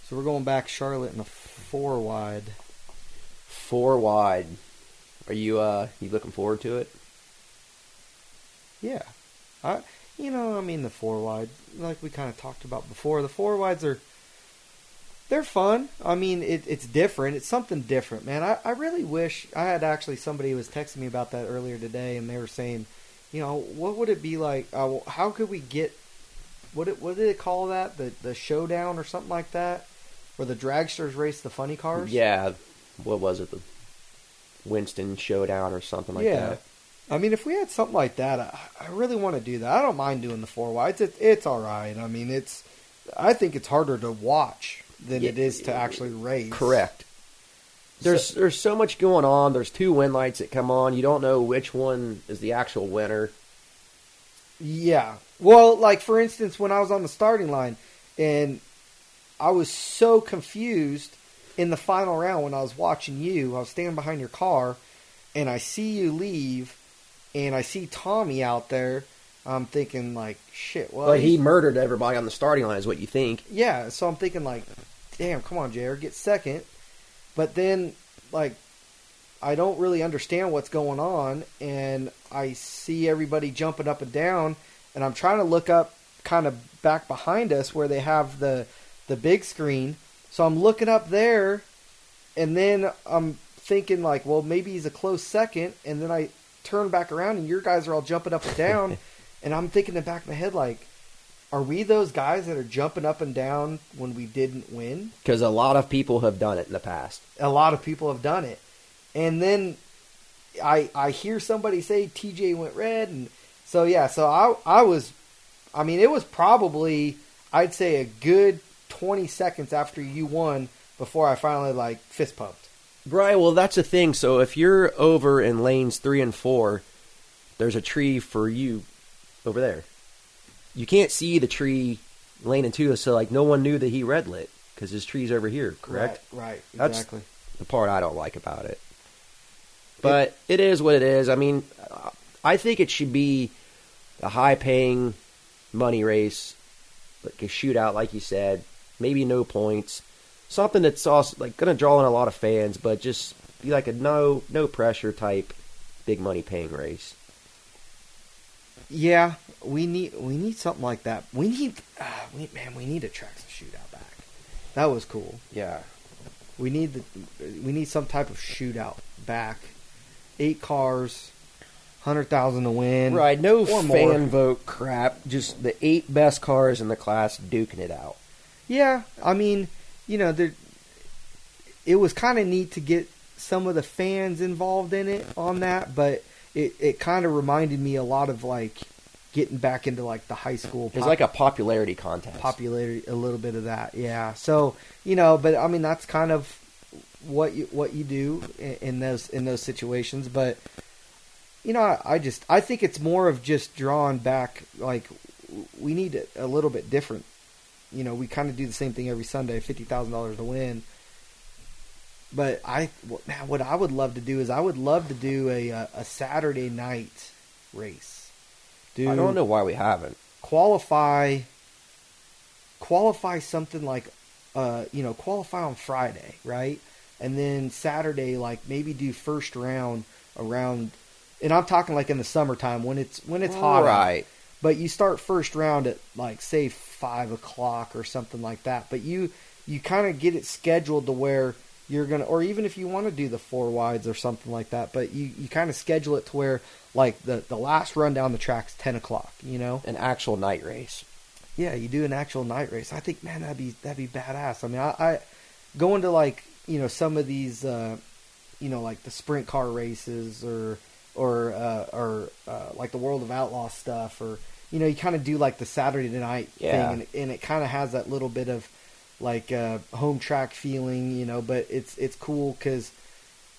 So we're going back Charlotte in a four wide. Four wide. Are you uh you looking forward to it? Yeah. I you know, I mean the four wide, like we kind of talked about before, the four wides are they're fun. I mean, it, it's different. It's something different, man. I, I really wish I had actually somebody was texting me about that earlier today, and they were saying, you know, what would it be like? Uh, how could we get what it, what did it call that? The the showdown or something like that, where the dragsters race the funny cars? Yeah, what was it? The Winston showdown or something like yeah. that. I mean, if we had something like that, I, I really want to do that. I don't mind doing the four wides. It, it's all right. I mean, it's I think it's harder to watch than Yeah, it is to actually race. Correct. There's there's so much going on. There's two win lights that come on. You don't know which one is the actual winner. Yeah. Well, like for instance, when I was on the starting line, and I was so confused in the final round when I was watching you. I was standing behind your car, and I see you leave, and I see Tommy out there. I'm thinking like, shit. Well, But he murdered everybody on the starting line, is what you think. yeah. So I'm thinking like, damn, come on, Jared, get second. But then, like, I don't really understand what's going on, and I see everybody jumping up and down, and I'm trying to look up, kind of back behind us where they have the the big screen. So I'm looking up there, and then I'm thinking like, well, maybe he's a close second, and then I turn back around, and your guys are all jumping up and down, and I'm thinking in the back of my head like. Are we those guys that are jumping up and down when we didn't win? Because a lot of people have done it in the past. a lot of people have done it. And then I I hear somebody say TJ went red and so yeah, so I I was I mean it was probably I'd say a good 20 seconds after you won before I finally like fist pumped. Right. Well, that's the thing. So if you're over in lanes three and four, there's a tree for you over there. You can't see the tree Lane and two, so like no one knew that he red lit because his tree's over here. Correct. Right. right That's- exactly. the part I don't like about it. But it is what it is. I mean, I think it should be a high paying money race, like a shootout, like you said. Maybe no points, something that's also like going to draw in a lot of fans, but just be like a no no pressure type, big money paying race. Yeah, we need we need something like that. We need, uh, we, man, we need a Traxxas shootout back. That was cool. Yeah, We need the we need some type of shootout back. Eight cars, hundred thousand to win. right. No fan more. vote crap. Just the eight best cars in the class duking it out. Yeah, I mean, you know, there. It was kind of neat to get some of the fans involved in it on that, but it it kind of reminded me a lot of like getting back into like the high school. It's like a popularity contest. popularity a little bit of that yeah so you know but i mean that's kind of what you what you do in, in those in those situations but you know I, I just i think it's more of just drawing back like we need it a little bit different you know we kind of do the same thing every sunday $50000 to win but i what- man, what i would love to do is i would love to do a, a saturday night race do I don't know why we haven't. qualify qualify something like uh you know qualify on Friday right and then Saturday like maybe do first round around and I'm talking like in the summertime when it's when it's hot out. right? but you start first round at like say five o'clock or something like that but you you kind of get it scheduled to where you're gonna or even if you want to do the four wides or something like that but you, you kind of schedule it to where like the the last run down the track's 10 o'clock you know An actual night race. yeah, you do an actual night race. I think, man, that'd be that'd be badass. I mean, I, I going to like you know some of these, uh, you know, like the sprint car races or or uh, or uh, like the World of Outlaw stuff, or you know, you kind of do like the Saturday night Yeah. thing, and, and it kind of has that little bit of like uh, home track feeling, you know. But it's it's cool because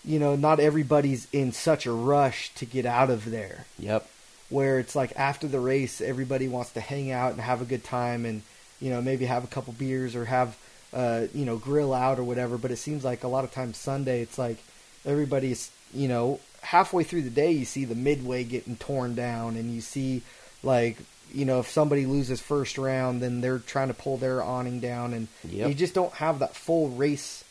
you know not everybody's in such a rush to get out of there Yep. where it's like after the race everybody wants to hang out and have a good time and you know maybe have a couple beers or have uh you know grill out or whatever but it seems like a lot of times sunday it's like everybody's you know halfway through the day you see the midway getting torn down and you see like you know if somebody loses first round then they're trying to pull their awning down and Yep. you just don't have that full race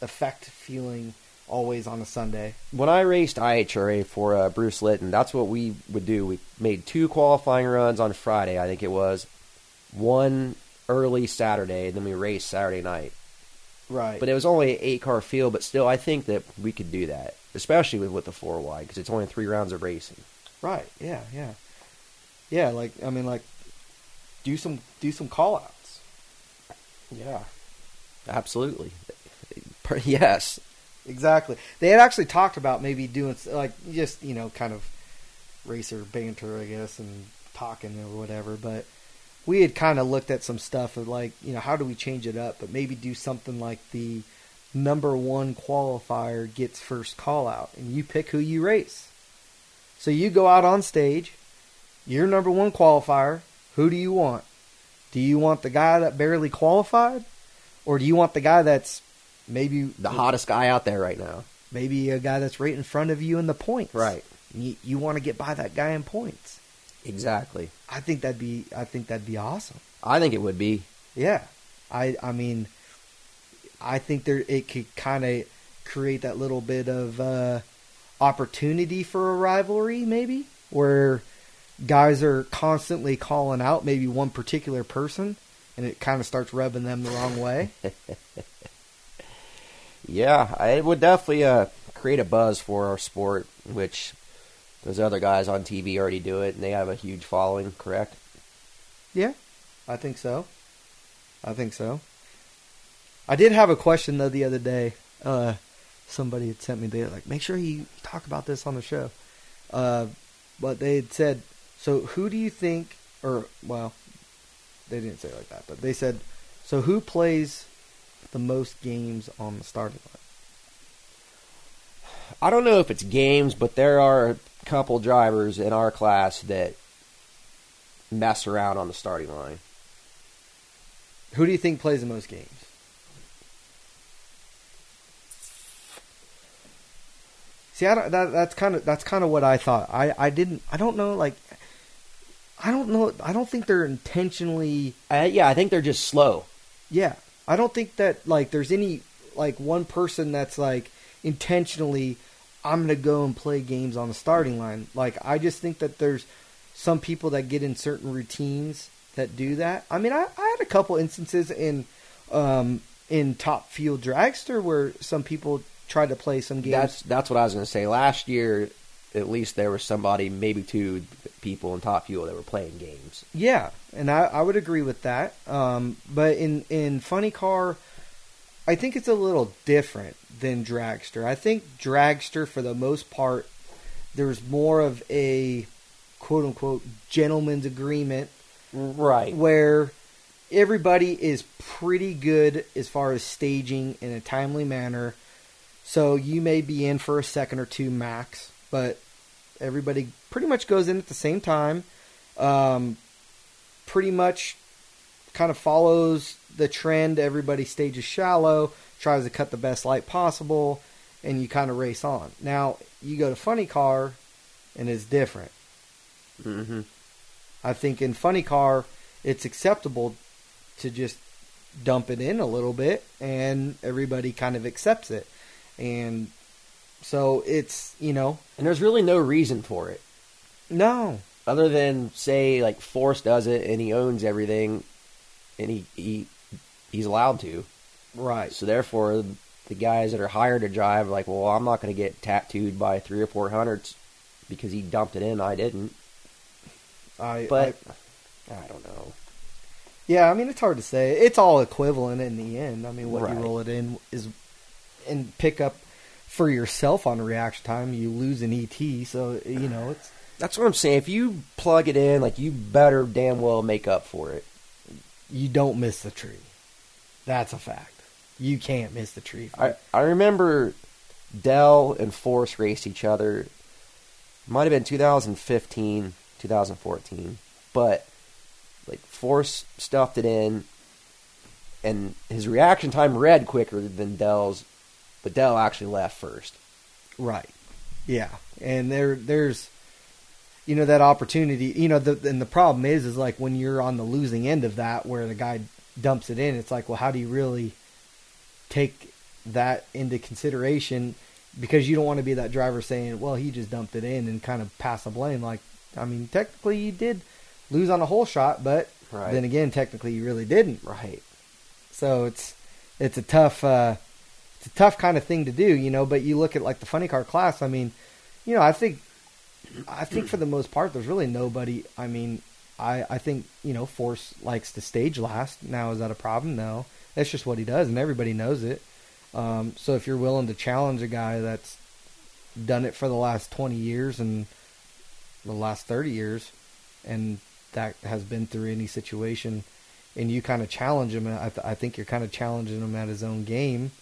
effect feeling always on a sunday When I raced IHRA for uh, Bruce Litton, that's what we would do. We made two qualifying runs on Friday, I think it was, one early Saturday, and then we raced Saturday night. right But it was only an eight car field, but still, I think that we could do that, especially with, with the four wide, because it's only three rounds of racing. Right. Yeah. Yeah. Yeah. Like I mean, like do some do some call outs. Yeah, absolutely. Yes, Exactly. They had actually talked about maybe doing like just you know kind of racer banter, I guess, and talking or whatever. But we had kind of looked at some stuff of like you know how do we change it up, but maybe do something like the number one qualifier gets first call out, and you pick who you race. So you go out on stage, you're number one qualifier. Who do you want? Do you want the guy that barely qualified, or do you want the guy that's maybe the hottest guy out there right now. maybe a guy that's right in front of you in the points. Right. You, you want to get by that guy in points. Exactly. I think that'd be I think that'd be awesome. I think it would be. Yeah. I I mean I think there it could kind of create that little bit of uh opportunity for a rivalry maybe where guys are constantly calling out maybe one particular person and it kind of starts rubbing them the wrong way. Yeah, it would definitely uh, create a buzz for our sport, which those other guys on TV already do it, and they have a huge following. Correct? Yeah, I think so. I think so. I did have a question though the other day. Uh, somebody had sent me they like, make sure you talk about this on the show. Uh, but they had said, so who do you think, or well, they didn't say like that, but they said, so who plays the most games on the starting line? I don't know if it's games, but there are a couple drivers in our class that mess around on the starting line. Who do you think plays the most games? See, I don't, that, that's kind of that's kind of what I thought. I, I didn't. I don't know. Like, I don't know. I don't think they're intentionally. Uh, yeah, I think they're just slow. Yeah, I don't think that like there's any like one person that's like intentionally. I'm gonna go and play games on the starting line. Like, I just think that there's some people that get in certain routines that do that. I mean, I, I had a couple instances in um, in top fuel dragster where some people tried to play some games. That's that's what I was going to say. Last year, at least there was somebody, maybe two people in top fuel that were playing games. Yeah, and I, I would agree with that. Um, but in in funny car, I think it's a little different than dragster. I think dragster, for the most part, there's more of a quote unquote gentleman's agreement Right. where everybody is pretty good as far as staging in a timely manner. So you may be in for a second or two max, but everybody pretty much goes in at the same time. Um, pretty much kind of follows the trend. Everybody stages shallow, tries to cut the best light possible, and you kind of race on. Now, you go to funny car, and it's different. hmm I think in funny car, it's acceptable to just dump it in a little bit, and everybody kind of accepts it. And so it's you know And there's really no reason for it. no other than say like Force does it and he owns everything, and he he he's allowed to. right So therefore, the guys that are hired to drive are like, well, I'm not going to get tattooed by three or four hundreds because he dumped it in, I didn't. I But I- I, don't know. yeah I mean it's hard to say it's all equivalent in the end I mean what Right. you roll it in is and pick up for yourself on reaction time you lose an ET so you know it's That's what I'm saying. If you plug it in, like you better damn well make up for it. you don't miss the tree that's a fact you can't miss the tree I I remember Del and Force raced each other. Might have been 2015, 2014, but like Force stuffed it in, and his reaction time read quicker than Del's, but Del actually left first. Right. Yeah. And there there's you know that opportunity, you know the and the problem is is like when you're on the losing end of that where the guy dumps it in, it's like, well, how do you really take that into consideration because you don't want to be that driver saying, "Well, he just dumped it in" and kind of pass the blame like I mean, technically you did lose on a hole shot, but Right. then again, technically you really didn't. Right. So it's it's a tough uh, it's a tough kind of thing to do, you know. But you look at like the funny car class. I mean, you know, I think I think for the most part, there's really nobody. I mean, I I think you know, Force likes to stage last. Now is that a problem? No, that's just what he does, and everybody knows it. Um, so if you're willing to challenge a guy that's done it for the last 20 years and the last 30 years, and that has been through any situation, and you kind of challenge him, I, th- I think you're kind of challenging him at his own game.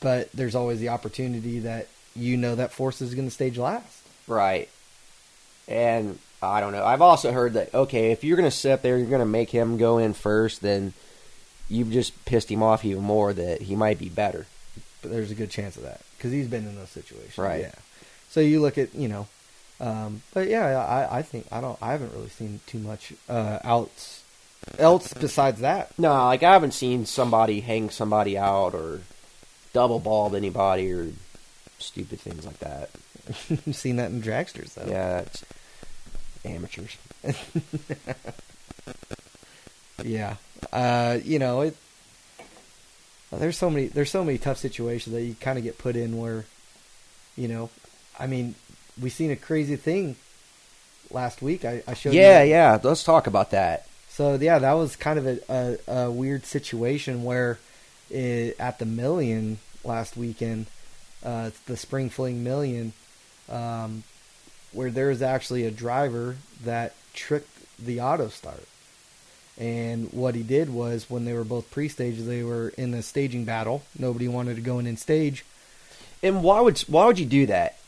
But there's always the opportunity that you know that Force is going to stage last. Right. And I don't know. I've also heard that okay, if you're going to sit there, you're going to make him go in first, then you've just pissed him off even more that he might be better. But there's a good chance of that because he's been in those situations. Right. Yeah. So you look at you know, um, but yeah, I, I think I don't I haven't really seen too much uh, else else besides that. No, like I haven't seen somebody hang somebody out or double balled anybody or stupid things like that. You've seen that in dragsters though. Yeah, it's amateurs. Yeah. Uh, you know, it there's so many there's so many tough situations that you kind of get put in where you know, I mean, we seen a crazy thing last week. I, I showed Yeah, you. yeah. Let's talk about that. So yeah, that was kind of a, a, a weird situation where it, at the Million last weekend, uh, the Spring Fling Million, um, where there was actually a driver that tricked the auto start. And what he did was when they were both pre-staged, they were in a staging battle. Nobody wanted to go in and stage. And why would why would you do that?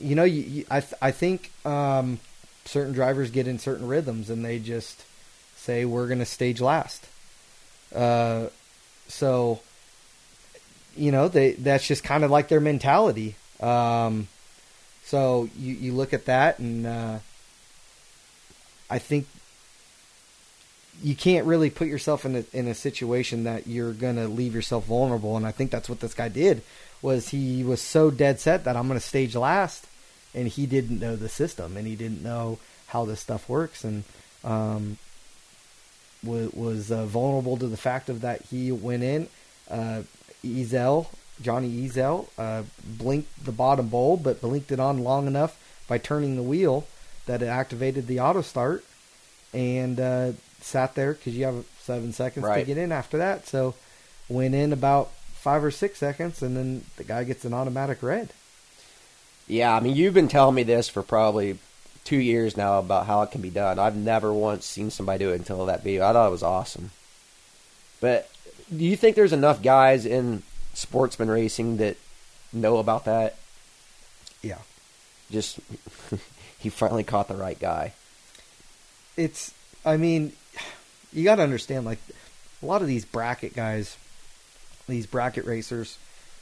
you know, you, you, I th- I think um, certain drivers get in certain rhythms and they just say we're going to stage last. Uh, so you know, they that's just kind of like their mentality. Um, so you you look at that and uh, I think you can't really put yourself in a in a situation that you're gonna leave yourself vulnerable, and I think that's what this guy did. Was he was so dead set that I'm gonna stage last, and he didn't know the system, and he didn't know how this stuff works, and um, was uh, vulnerable to the fact of that he went in. Uh, Ezel, Johnny Ezel, uh, blinked the bottom bulb, but blinked it on long enough by turning the wheel that it activated the auto start, and uh, sat there because you have seven seconds Right. to get in after that. So went in about five or six seconds, and then the guy gets an automatic red. Yeah, I mean, you've been telling me this for probably two years now about how it can be done. I've never once seen somebody do it until that video. I thought it was awesome. But do you think there's enough guys in sportsman racing that know about that? Yeah. Just he finally caught the right guy. it's I mean, you got to understand like a lot of these bracket guys, these bracket racers,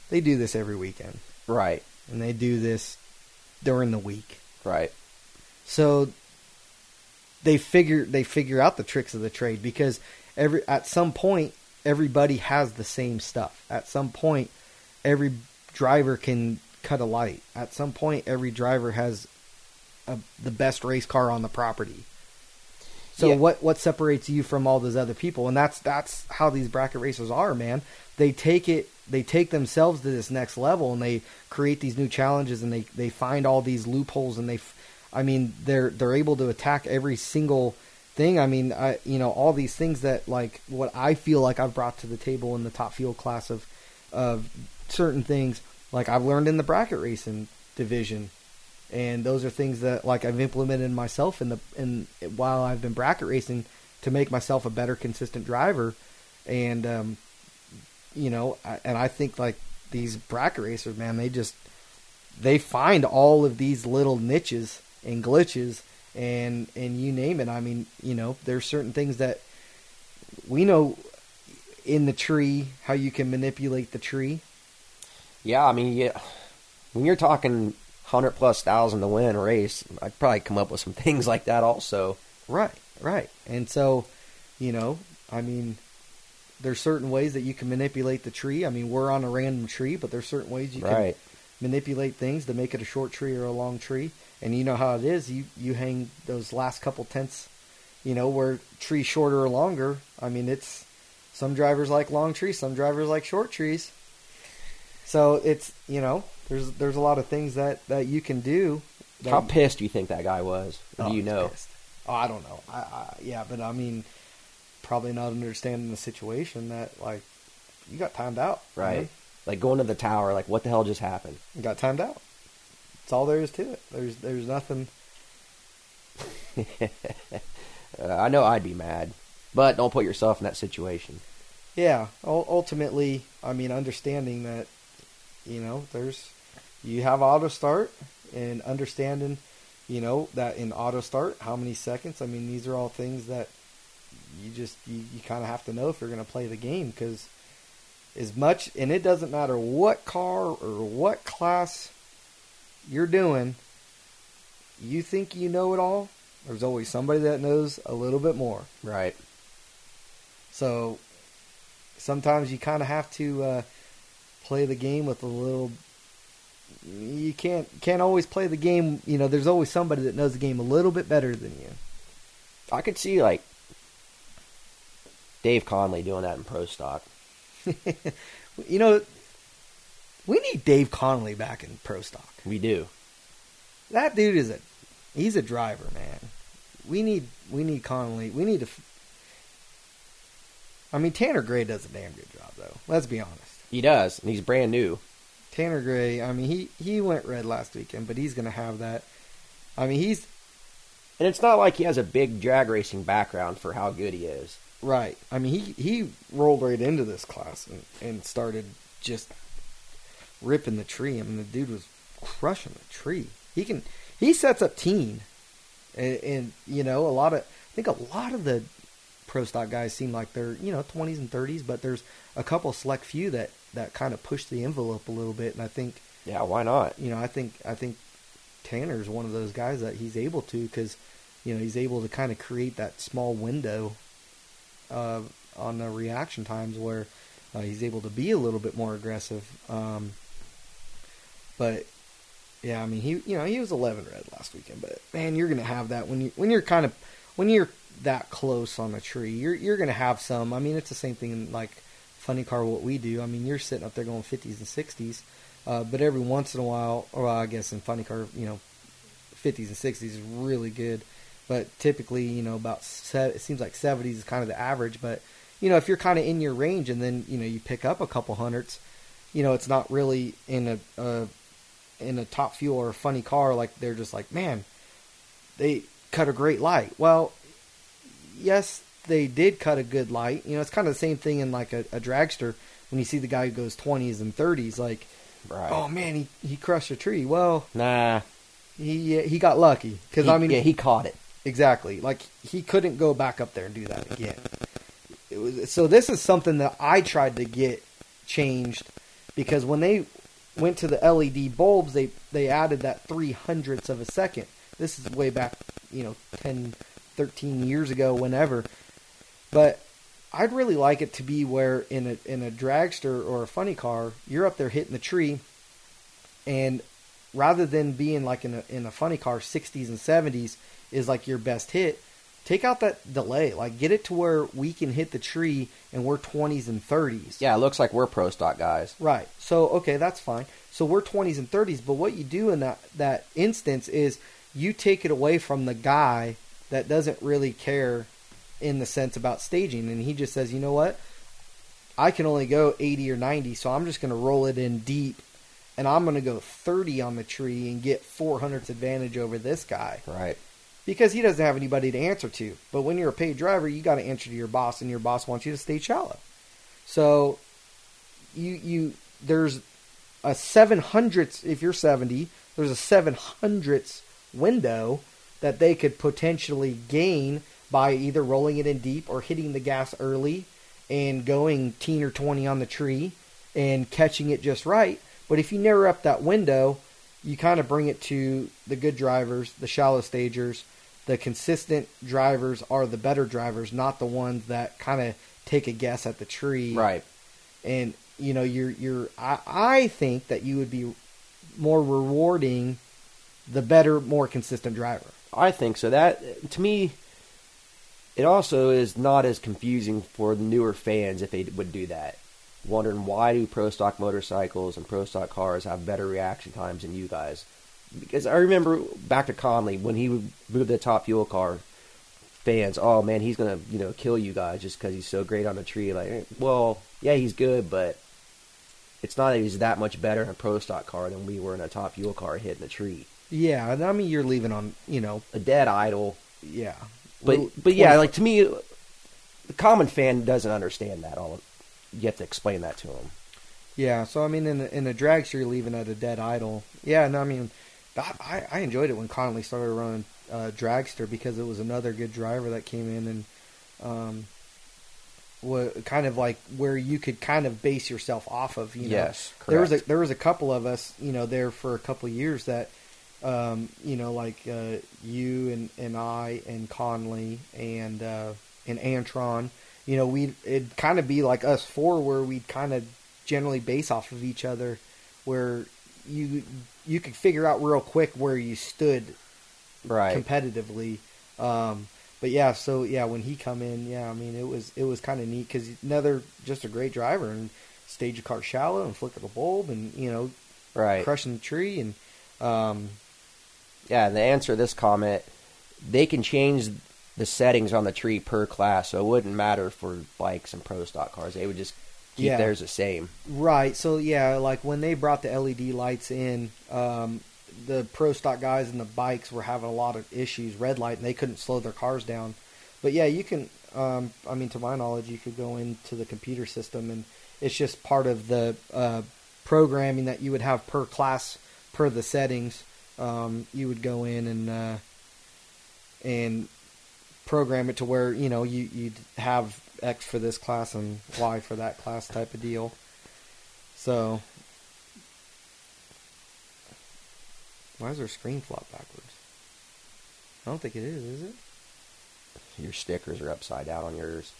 they do this every weekend Right, and they do this during the week. right. So they figure they figure out the tricks of the trade because every at some point everybody has the same stuff. At some point every driver can cut a light. At some point every driver has a, the best race car on the property. So Yeah. what what separates you from all those other people? And that's that's how these bracket racers are, man. They take it they take themselves to this next level and they create these new challenges and they they find all these loopholes and they I mean they're they're able to attack every single thing. I mean, I you know all these things that like what I feel like I've brought to the table in the top fuel class of of certain things like I've learned in the bracket racing division and those are things that like I've implemented myself in the in while I've been bracket racing to make myself a better consistent driver and um you know I, and I think like these bracket racers man they just they find all of these little niches and glitches and and you name it I mean you know there's certain things that we know in the tree how you can manipulate the tree Yeah, I mean, yeah, when you're talking hundred plus thousand to win a race, I'd probably come up with some things like that also. Right, right. And so, you know, I mean, there's certain ways that you can manipulate the tree. I mean, we're on a random tree, but there's certain ways you Right. can manipulate things to make it a short tree or a long tree. And you know how it is. You you hang those last couple tenths, you know, where tree shorter or longer. I mean, it's some drivers like long trees, some drivers like short trees. So it's you know, there's there's a lot of things that that you can do. that How pissed do you think that guy was? Oh, do you know? pissed. Oh, I don't know. I, I yeah, but I mean, probably not understanding the situation that like you got timed out, Right. Like going to the tower, like what the hell just happened? You got timed out. That's all there is to it. There's there's nothing. Uh, I know I'd be mad, but don't put yourself in that situation. Yeah. ul- Ultimately, I mean, understanding that you know there's you have auto start and understanding you know that in auto start how many seconds. I mean, these are all things that you just you, you kind of have to know if you're going to play the game because as much and it doesn't matter what car or what class you're doing you think you know it all there's always somebody that knows a little bit more Right. so sometimes you kind of have to uh, play the game with a little you can't can't always play the game you know there's always somebody that knows the game a little bit better than you I could see like Dave Connolly doing that in pro stock. you know we need Dave Connolly back in pro stock We do. That dude is a he's a driver, man. We need we need Connolly. We need to. f- I mean, Tanner Gray does a damn good job, though. Let's be honest. He does, and he's brand new. Tanner Gray. I mean, he he went red last weekend, but he's gonna have that. I mean, he's And it's not like he has a big drag racing background for how good he is. right. I mean, he he rolled right into this class and, and started just ripping the tree. I mean, the dude was crushing the tree. He can he sets up teen, and, and you know a lot of I think a lot of the pro stock guys seem like they're you know 20s and 30s, but there's a couple select few that that kind of push the envelope a little bit, and I think Yeah, why not? you know I think I think Tanner's one of those guys that he's able to because you know he's able to kind of create that small window uh, on the reaction times where uh, he's able to be a little bit more aggressive. Um, but yeah, I mean he you know he was 11 red last weekend, but man, you're gonna have that when you when you're kind of when you're that close on a tree, you're you're gonna have some. I mean, it's the same thing in like funny car what we do. I mean, you're sitting up there going 50s and 60s, uh, but every once in a while, or I guess in funny car, you know, 50s and 60s is really good. But typically, you know, about se- it seems like 70s is kind of the average. But you know, if you're kind of in your range and then you know you pick up a couple hundreds, you know, it's not really in a, a in a top fuel or a funny car like they're just like, man, they cut a great light. Well, yes, they did cut a good light. You know, it's kind of the same thing in like a, a dragster when you see the guy who goes 20s and 30s, like, Right. oh man, he, he crushed a tree. Well, nah. he he got lucky because I mean, yeah, he caught it. exactly like he couldn't go back up there and do that again. It was so. This is something that I tried to get changed because when they went to the LED bulbs, they they added that three hundredths of a second. This is way back, you know, 10, 13 years ago, whenever. But I'd really like it to be where in a in a dragster or a funny car, you're up there hitting the tree, and rather than being like in a in a funny car, 60s and 70s is like your best hit. Take out that delay, like get it to where we can hit the tree and we're 20s and 30s. Yeah, it looks like we're pro stock guys. Right. So okay, that's fine. So we're 20s and 30s, but what you do in that that instance is you take it away from the guy that doesn't really care in the sense about staging and he just says, "You know what? I can only go 80 or 90, so I'm just going to roll it in deep and I'm going to go 30 on the tree and get 400ths advantage over this guy." Right. Because he doesn't have anybody to answer to. But when you're a paid driver, you got to answer to your boss, and your boss wants you to stay shallow. So you you there's a seven hundredths if you're seventy. There's a seven hundredths window that they could potentially gain by either rolling it in deep or hitting the gas early and going teen or twenty on the tree and catching it just right. But if you narrow up that window, you kind of bring it to the good drivers, the shallow stagers. The consistent drivers are the better drivers, not the ones that kind of take a guess at the tree. Right. And you know, you're you're. I, I think that you would be more rewarding the better, more consistent driver. I think so. That to me, it also is not as confusing for the newer fans if they would do that. Wondering why do pro stock motorcycles and pro stock cars have better reaction times than you guys? Because I remember back to Connolly when he would move the top fuel car. Fans, oh man, he's gonna you know kill you guys just because he's so great on the tree. Like, well, yeah, he's good, but it's not that he's that much better in a pro stock car than we were in a top fuel car hitting the tree. Yeah, and I mean you're leaving on you know A dead idle yeah, But Well, but yeah, 20 like to me, the common fan doesn't understand that. All you have to explain that to them. Yeah, so I mean, in a, in a dragster, you're leaving at a dead idle. Yeah, and I mean, I, I enjoyed it when Connolly started running uh, dragster because it was another good driver that came in and um, wa kind of like where you could kind of base yourself off of. You know, Yes, there was a there was a couple of us, you know, there for a couple of years that, um, you know, like uh, you and, and I and Connolly and uh, and Antron, you know, we it'd kind of be like us four where we'd kind of generally base off of each other, where you you could figure out real quick where you stood Right. competitively. Um, but yeah, so yeah, when he come in, yeah, I mean it was it was kind of neat because another just a great driver and stage a car shallow and flicker the bulb and you know right. crushing the tree and um, Yeah. And to answer to this comment, they can change the settings on the tree per class, so it wouldn't matter for bikes and pro stock cars. They would just keep Yeah. theirs the same. right. So yeah, like when they brought the LED lights in, um, the pro stock guys and the bikes were having a lot of issues, red light, and they couldn't slow their cars down. But yeah, you can. Um, I mean, to my knowledge, you could go into the computer system, and it's just part of the uh, programming that you would have per class per the settings, um, you would go in and uh, and program it to where you know you you'd have X for this class and Y for that class type of deal. So why is their screen flop backwards? I don't think it is, is it? Your stickers are upside down on yours.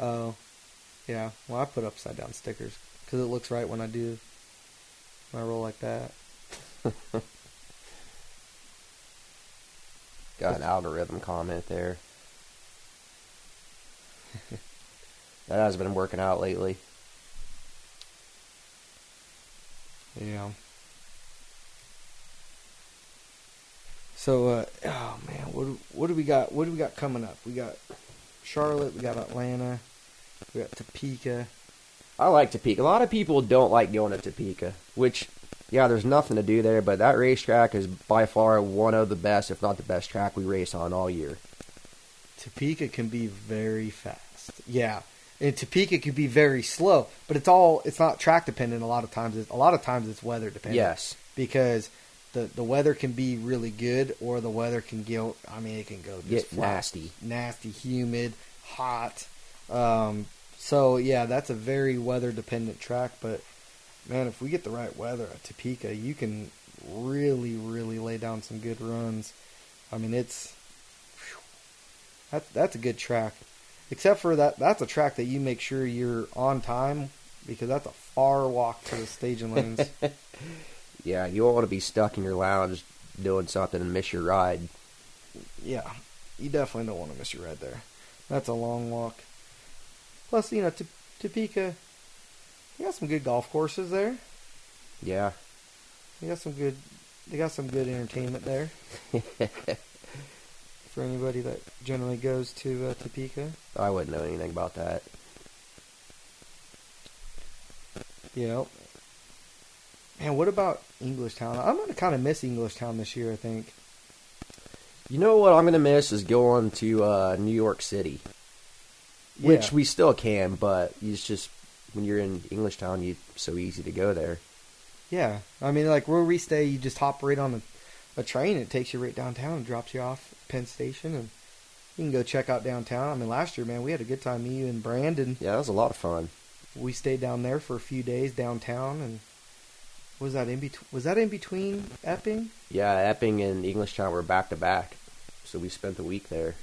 Oh, yeah. Well, I put upside down stickers because it looks right when I do when I roll like that. Got an algorithm comment there. that has been working out lately. Yeah. So, uh, oh man, what what do we got? What do we got coming up? We got Charlotte, we got Atlanta, we got Topeka. I like Topeka. A lot of people don't like going to Topeka, which, yeah, there's nothing to do there, but that racetrack is by far one of the best, if not the best track we race on all year. Topeka can be very fast. Yeah. And Topeka can be very slow, but it's all it's not track dependent a lot of times. It's, a lot of times it's weather dependent. Yes. Because the the weather can be really good or the weather can go I mean it can go just Get flat. nasty. nasty, humid, hot. Um, so yeah, that's a very weather dependent track. But man, if we get the right weather at Topeka, you can really, really lay down some good runs. I mean, it's that's that's a good track. Except for that, that's a track that you make sure you're on time because that's a far walk to the staging lanes. Yeah, you don't want to be stuck in your lounge doing something and miss your ride. yeah, you definitely don't want to miss your ride there. That's a long walk. Plus, you know, T- Topeka, you got some good golf courses there. Yeah. you got some good. They got some good entertainment there for anybody that generally goes to uh, Topeka. I wouldn't know anything about that. Know. Man, what about Englishtown? I'm gonna kind of miss Englishtown this year. I think. You know what I'm going to miss is going to uh, New York City, which we still can, but it's just when you're in Englishtown, you so easy to go there. Yeah, I mean, like where we stay, you just hop right on a, a train. It takes you right downtown and drops you off Penn Station, and you can go check out downtown. I mean, last year, man, we had a good time. Me, you, and Brandon. Yeah, that was a lot of fun. We stayed down there for a few days downtown, and was that in between? Was that in between Epping? Yeah, Epping and Englishtown were back to back, so we spent the week there.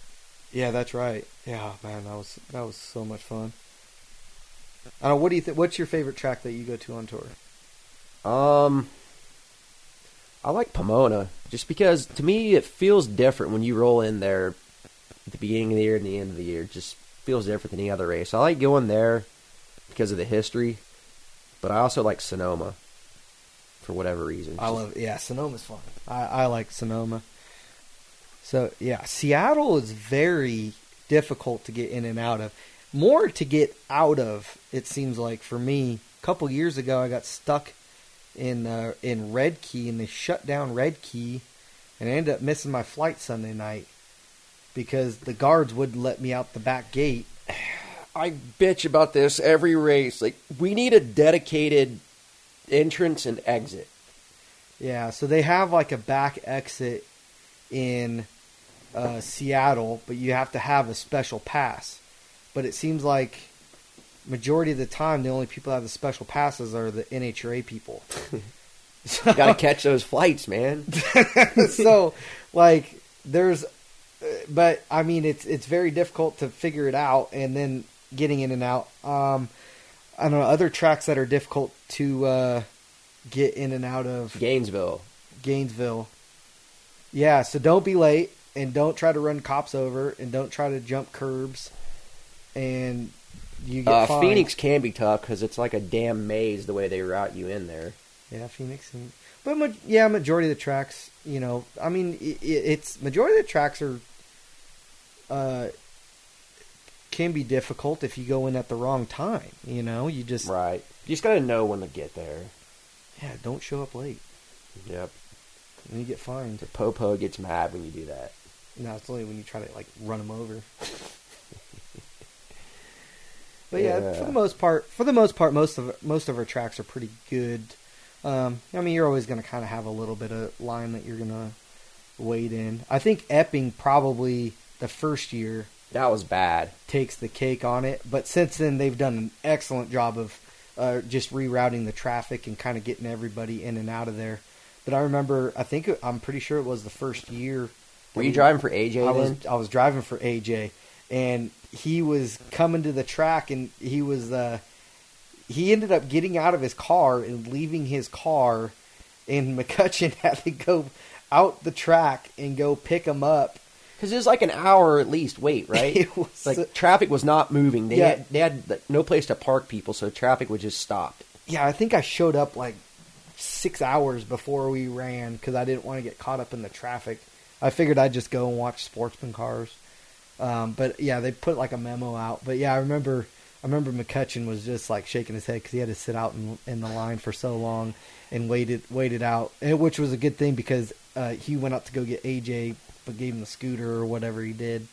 Yeah, that's right. Yeah, man, that was that was so much fun. I don't know. What do you think? What's your favorite track that you go to on tour? Um, I like Pomona just because to me it feels different when you roll in there at the beginning of the year and the end of the year. It just feels different than any other race. I like going there because of the history, but I also like Sonoma for whatever reason. I love yeah, Sonoma's fun. I, I like Sonoma. So yeah, Seattle is very difficult to get in and out of. More to get out of, it seems like for me. A couple years ago, I got stuck in uh, in Red Key, and they shut down Red Key, and I ended up missing my flight Sunday night because the guards wouldn't let me out the back gate. I bitch about this every race. Like we need a dedicated entrance and exit. Yeah, so they have like a back exit in uh, Seattle, but you have to have a special pass. But it seems like majority of the time, the only people that have the special passes are the NHRA people. so, Got to catch those flights, man. so, like, there's, but I mean, it's it's very difficult to figure it out, and then getting in and out. Um, I don't know other tracks that are difficult to uh, get in and out of. Gainesville. Gainesville. Yeah, so don't be late and don't try to run cops over and don't try to jump curbs and you get Uh, fined. Phoenix can be tough because it's like a damn maze the way they route you in there. Yeah, Phoenix and but ma- yeah, majority of the tracks, you know, I mean i i it's majority of the tracks are uh can be difficult if you go in at the wrong time, you know? You just Right. You just got to know when to get there. yeah, don't show up late Yep. and you get fined. The popo gets mad when you do that. No, it's only when you try to like run them over. But yeah, Yeah. for the most part, for the most part, most of most of our tracks are pretty good. Um, I mean, you're always going to kind of have a little bit of line that you're going to wait in. I think Epping probably the first year That was bad. takes the cake on it, but since then they've done an excellent job of uh, just rerouting the traffic and kind of getting everybody in and out of there. But I remember, I think I'm pretty sure it was the first year. Were you driving for AJ I then? was I was driving for AJ, and he was coming to the track, and he was uh, he ended up getting out of his car and leaving his car, and McCutcheon had to go out the track and go pick him up. Because it was like an hour at least wait, right? It was- like traffic was not moving. They Yeah. had they had no place to park people, so traffic was just stopped. Yeah, I think I showed up like six hours before we ran because I didn't want to get caught up in the traffic. I figured I'd just go and watch sportsman cars. Um, but yeah, they put like a memo out. But yeah, I remember I remember McCutcheon was just like shaking his head because he had to sit out in, in the line for so long and waited waited out, and, which was a good thing because uh, he went up to go get AJ, but gave him the scooter or whatever he did,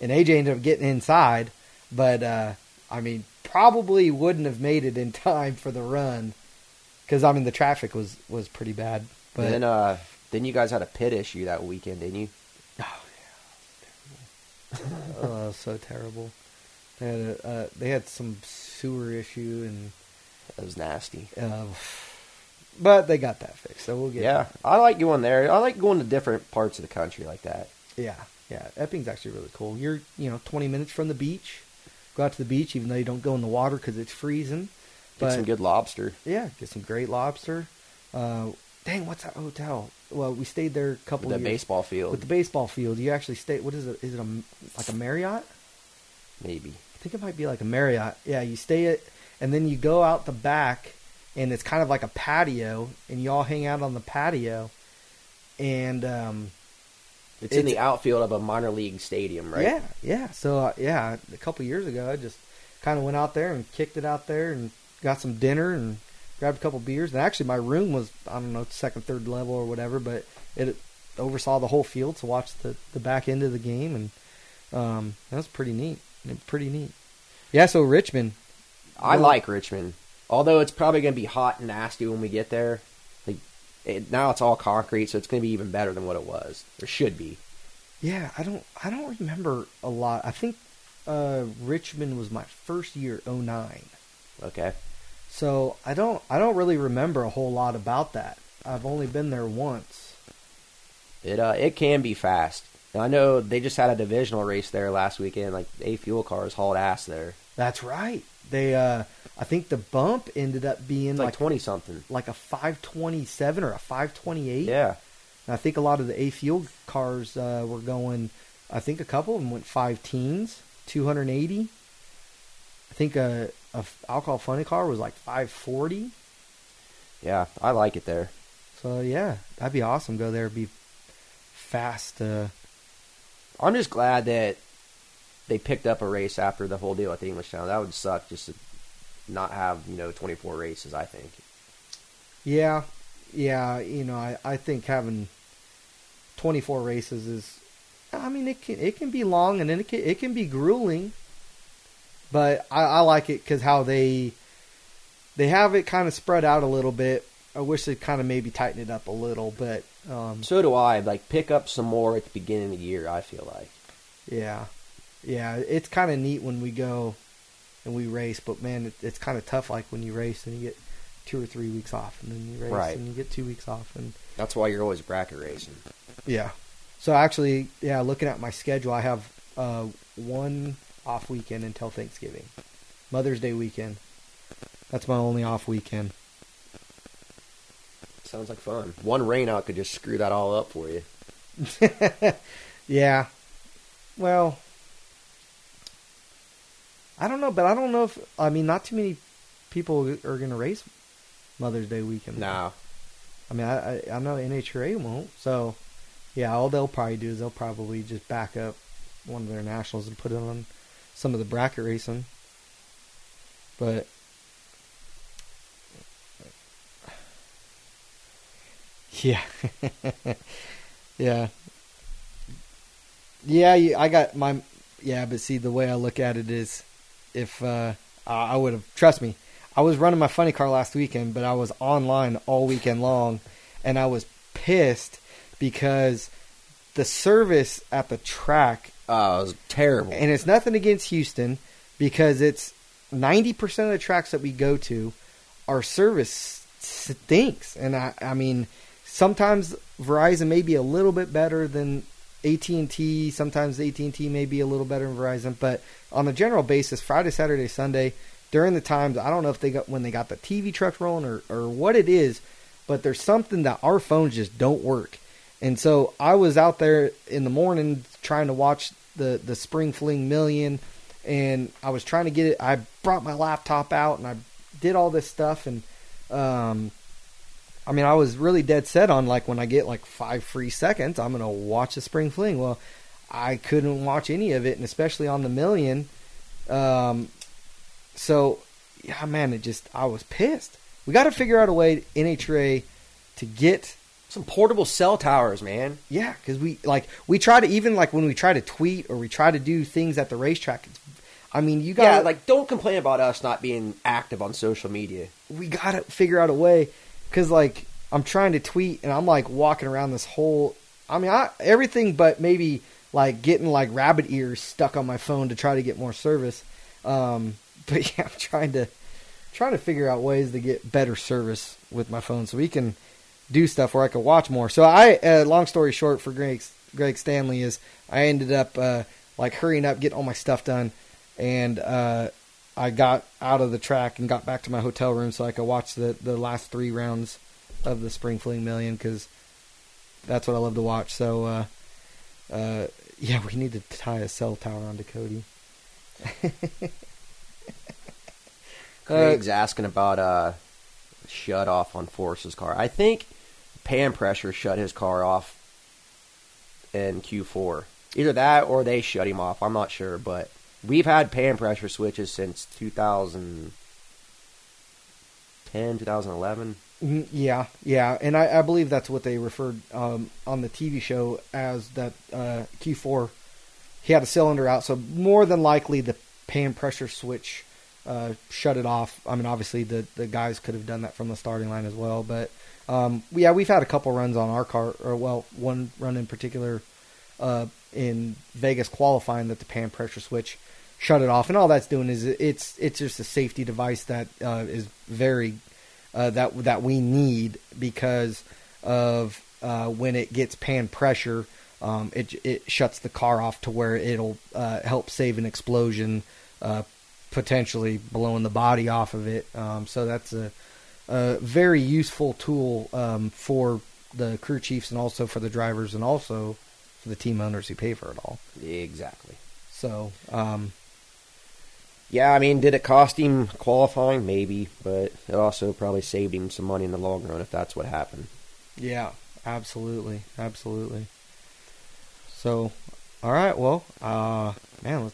and AJ ended up getting inside. But uh, I mean, probably wouldn't have made it in time for the run because I mean the traffic was was pretty bad. But And then uh, then you guys had a pit issue that weekend, didn't you? oh, so terrible. They had a, uh, they had some sewer issue and That was nasty. uh, but they got that fixed. So we'll get Yeah, I like going there. I like going to different parts of the country like that. yeah yeah. Epping's actually really cool. You're you know 20 minutes from the beach. Go out to the beach even though you don't go in the water because it's freezing. Get some good lobster. yeah, get some great lobster. Uh, dang, what's that hotel? Well, we stayed there a couple The years. baseball field, with the baseball field. You actually stay. What is it? Is it a like a Marriott? maybe. I think it might be like a Marriott. Yeah, you stay at, and then you go out the back, and it's kind of like a patio, and you all hang out on the patio, and um, It's, in the outfield of a minor league stadium, right? yeah, yeah. So uh, yeah, a couple years ago, I just kind of went out there and kicked it out there, and got some dinner and grabbed a couple beers. And actually, my room was I don't know second, third level or whatever, but it oversaw the whole field to watch the the back end of the game, and um, that was pretty neat. Pretty neat. Yeah. So Richmond, I Well- like Richmond, although it's probably going to be hot and nasty when we get there. Like it, now, it's all concrete, so it's going to be even better than what it was, or should be. Yeah, I don't I don't remember a lot. I think uh, Richmond was my first year 09. Okay, So I don't I don't really remember a whole lot about that. I've only been there once. it uh, it can be fast. And I know they just had a divisional race there last weekend. Like A fuel cars hauled ass there. That's right. They uh I think the bump ended up being like like twenty something. like a 527 or a 528. Yeah, And I think a lot of the A fuel cars uh, were going I think a couple of them went 5 teens, 280. I think a, a alcohol funny car was like 540. yeah, I like it there. So yeah, that'd be awesome. Go there, be fast. Uh, I'm just glad that they picked up a race after the whole deal at the Englishtown. That would suck just to not have you know 24 races. I think. yeah, yeah. You know, I, I think having 24 races is. I mean, it can it can be long and then it can it can be grueling. But I, I like it because how they they have it kind of spread out a little bit. I wish they kind of maybe tighten it up a little, but um, So do I. Like pick up some more at the beginning of the year. I feel like. Yeah, yeah. It's kind of neat when we go and we race, but man, it, it's kind of tough. Like when you race and you get two or three weeks off, and then you race Right. and you get two weeks off, and That's why you're always bracket racing. yeah. So actually, yeah, looking at my schedule, I have uh, one off weekend until Thanksgiving, Mother's Day weekend. That's my only off weekend. Sounds like fun. One rain out could just screw that all up for you. yeah. Well, I don't know, but I don't know if I mean not too many people are going to race Mother's Day weekend. No. I mean, I, I I know NHRA won't. So, yeah, all they'll probably do is they'll probably just back up one of their nationals and put it on some of the bracket racing. But yeah, yeah, yeah. I got my yeah, but see, the way I look at it is, if uh, I would have trust me, I was running my funny car last weekend, but I was online all weekend long, and I was pissed because the service at the track, Oh, it was terrible. and it's nothing against Houston, because it's ninety percent of the tracks that we go to, our service stinks, and I, I mean, sometimes Verizon may be a little bit better than AT and T. Sometimes AT and T may be a little better than Verizon, but on a general basis, Friday, Saturday, Sunday, during the times, I don't know if they got when they got the TV trucks rolling or or what it is, but there's something that our phones just don't work. And so I was out there in the morning trying to watch the the Spring Fling Million, and I was trying to get it. I brought my laptop out and I did all this stuff, and um, I mean, I was really dead set on like when I get like five free seconds, I'm gonna watch the Spring Fling. Well, I couldn't watch any of it, and especially on the Million. Um, so yeah, man, it just I was pissed. We got to figure out a way NHRA to get Some portable cell towers, man. yeah, because we like we try to even like when we try to tweet or we try to do things at the racetrack. It's, I mean, you got Yeah, like don't complain about us not being active on social media. we got to figure out a way because like I'm trying to tweet and I'm like walking around this whole. I mean, I everything but maybe like getting like rabbit ears stuck on my phone to try to get more service. Um, but yeah, I'm trying to trying to figure out ways to get better service with my phone so we can do stuff where I could watch more. So I, uh, long story short, for Greg Greg Stanley is I ended up uh, like hurrying up, getting all my stuff done, and uh, I got out of the track and got back to my hotel room so I could watch the the last three rounds of the Spring Fling Million because that's what I love to watch. So uh, uh, yeah, we need to tie a cell tower onto Cody. Craig's asking about uh shut off on Force's car. I think pan pressure shut his car off in Q4. Either that or they shut him off. I'm not sure, but we've had pan pressure switches since 2010, 2011. Mm, Yeah, yeah, and I, I believe that's what they referred um, on the TV show as that uh, Q4. He had a cylinder out, so more than likely the pan pressure switch uh, shut it off. I mean, obviously the the guys could have done that from the starting line as well, but um, yeah, we've had a couple runs on our car, or well, one run in particular uh, in Vegas qualifying that the pan pressure switch shut it off, and all that's doing is it's it's just a safety device that uh, is very uh, that that we need because of uh, when it gets pan pressure, um, it it shuts the car off to where it'll uh, help save an explosion, uh, potentially blowing the body off of it. Um, so that's a, a very useful tool um, for the crew chiefs and also for the drivers and also for the team owners who pay for it all. Exactly. So um, Yeah, I mean, did it cost him qualifying? Maybe, but it also probably saved him some money in the long run if that's what happened. Yeah, absolutely, absolutely. So, all right, well, uh, man,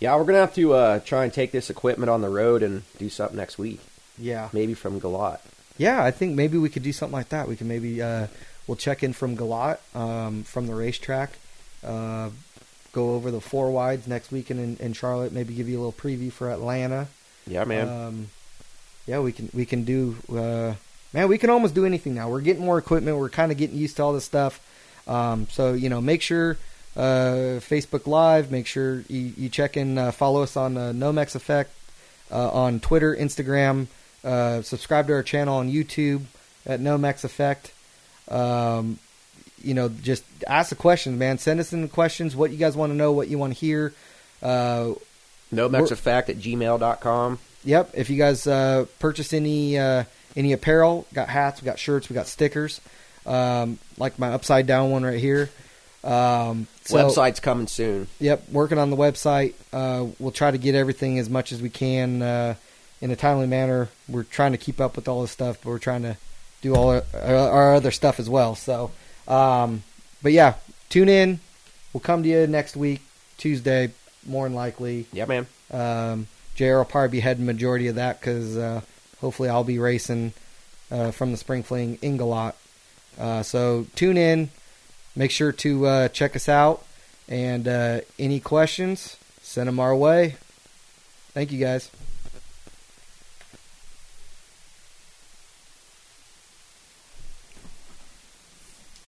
Yeah, we're gonna have to uh, try and take this equipment on the road and do something next week. Yeah, Maybe from Galot. yeah. I think maybe we could do something like that. We can maybe uh, we'll check in from Galot, um, from the racetrack, uh, go over the four wides next weekend in, in Charlotte. Maybe give you a little preview for Atlanta. Yeah, man. Um, yeah, we can we can do. Uh, man, we can almost do anything now. We're getting more equipment. We're kind of getting used to all this stuff. Um, so you know, make sure uh, Facebook Live. Make sure you, you check in. Uh, follow us on uh, Nomex Effect uh, on Twitter, Instagram. Uh, subscribe to our channel on YouTube at Nomex Effect. Um, you know, just ask the questions, man. Send us in the questions what you guys want to know, what you want to hear. Uh, NoMexEffect at gmail.com. Yep. If you guys uh, purchase any uh, any apparel, got hats, we got shirts, we got stickers, um, like my upside down one right here. Um, so, Website's coming soon. Yep, working on the website. Uh, we'll try to get everything as much as we can uh, in a timely manner. We're trying to keep up with all this stuff, but we're trying to do all our, our other stuff as well. So, um, but yeah, tune in. We'll come to you next week, Tuesday, more than likely. Yeah, man. Um, JR will probably be heading majority of that because uh, hopefully I'll be racing uh, from the Spring Fling in Galot. Uh, so tune in. Make sure to uh, check us out. And uh, any questions, send them our way. Thank you guys.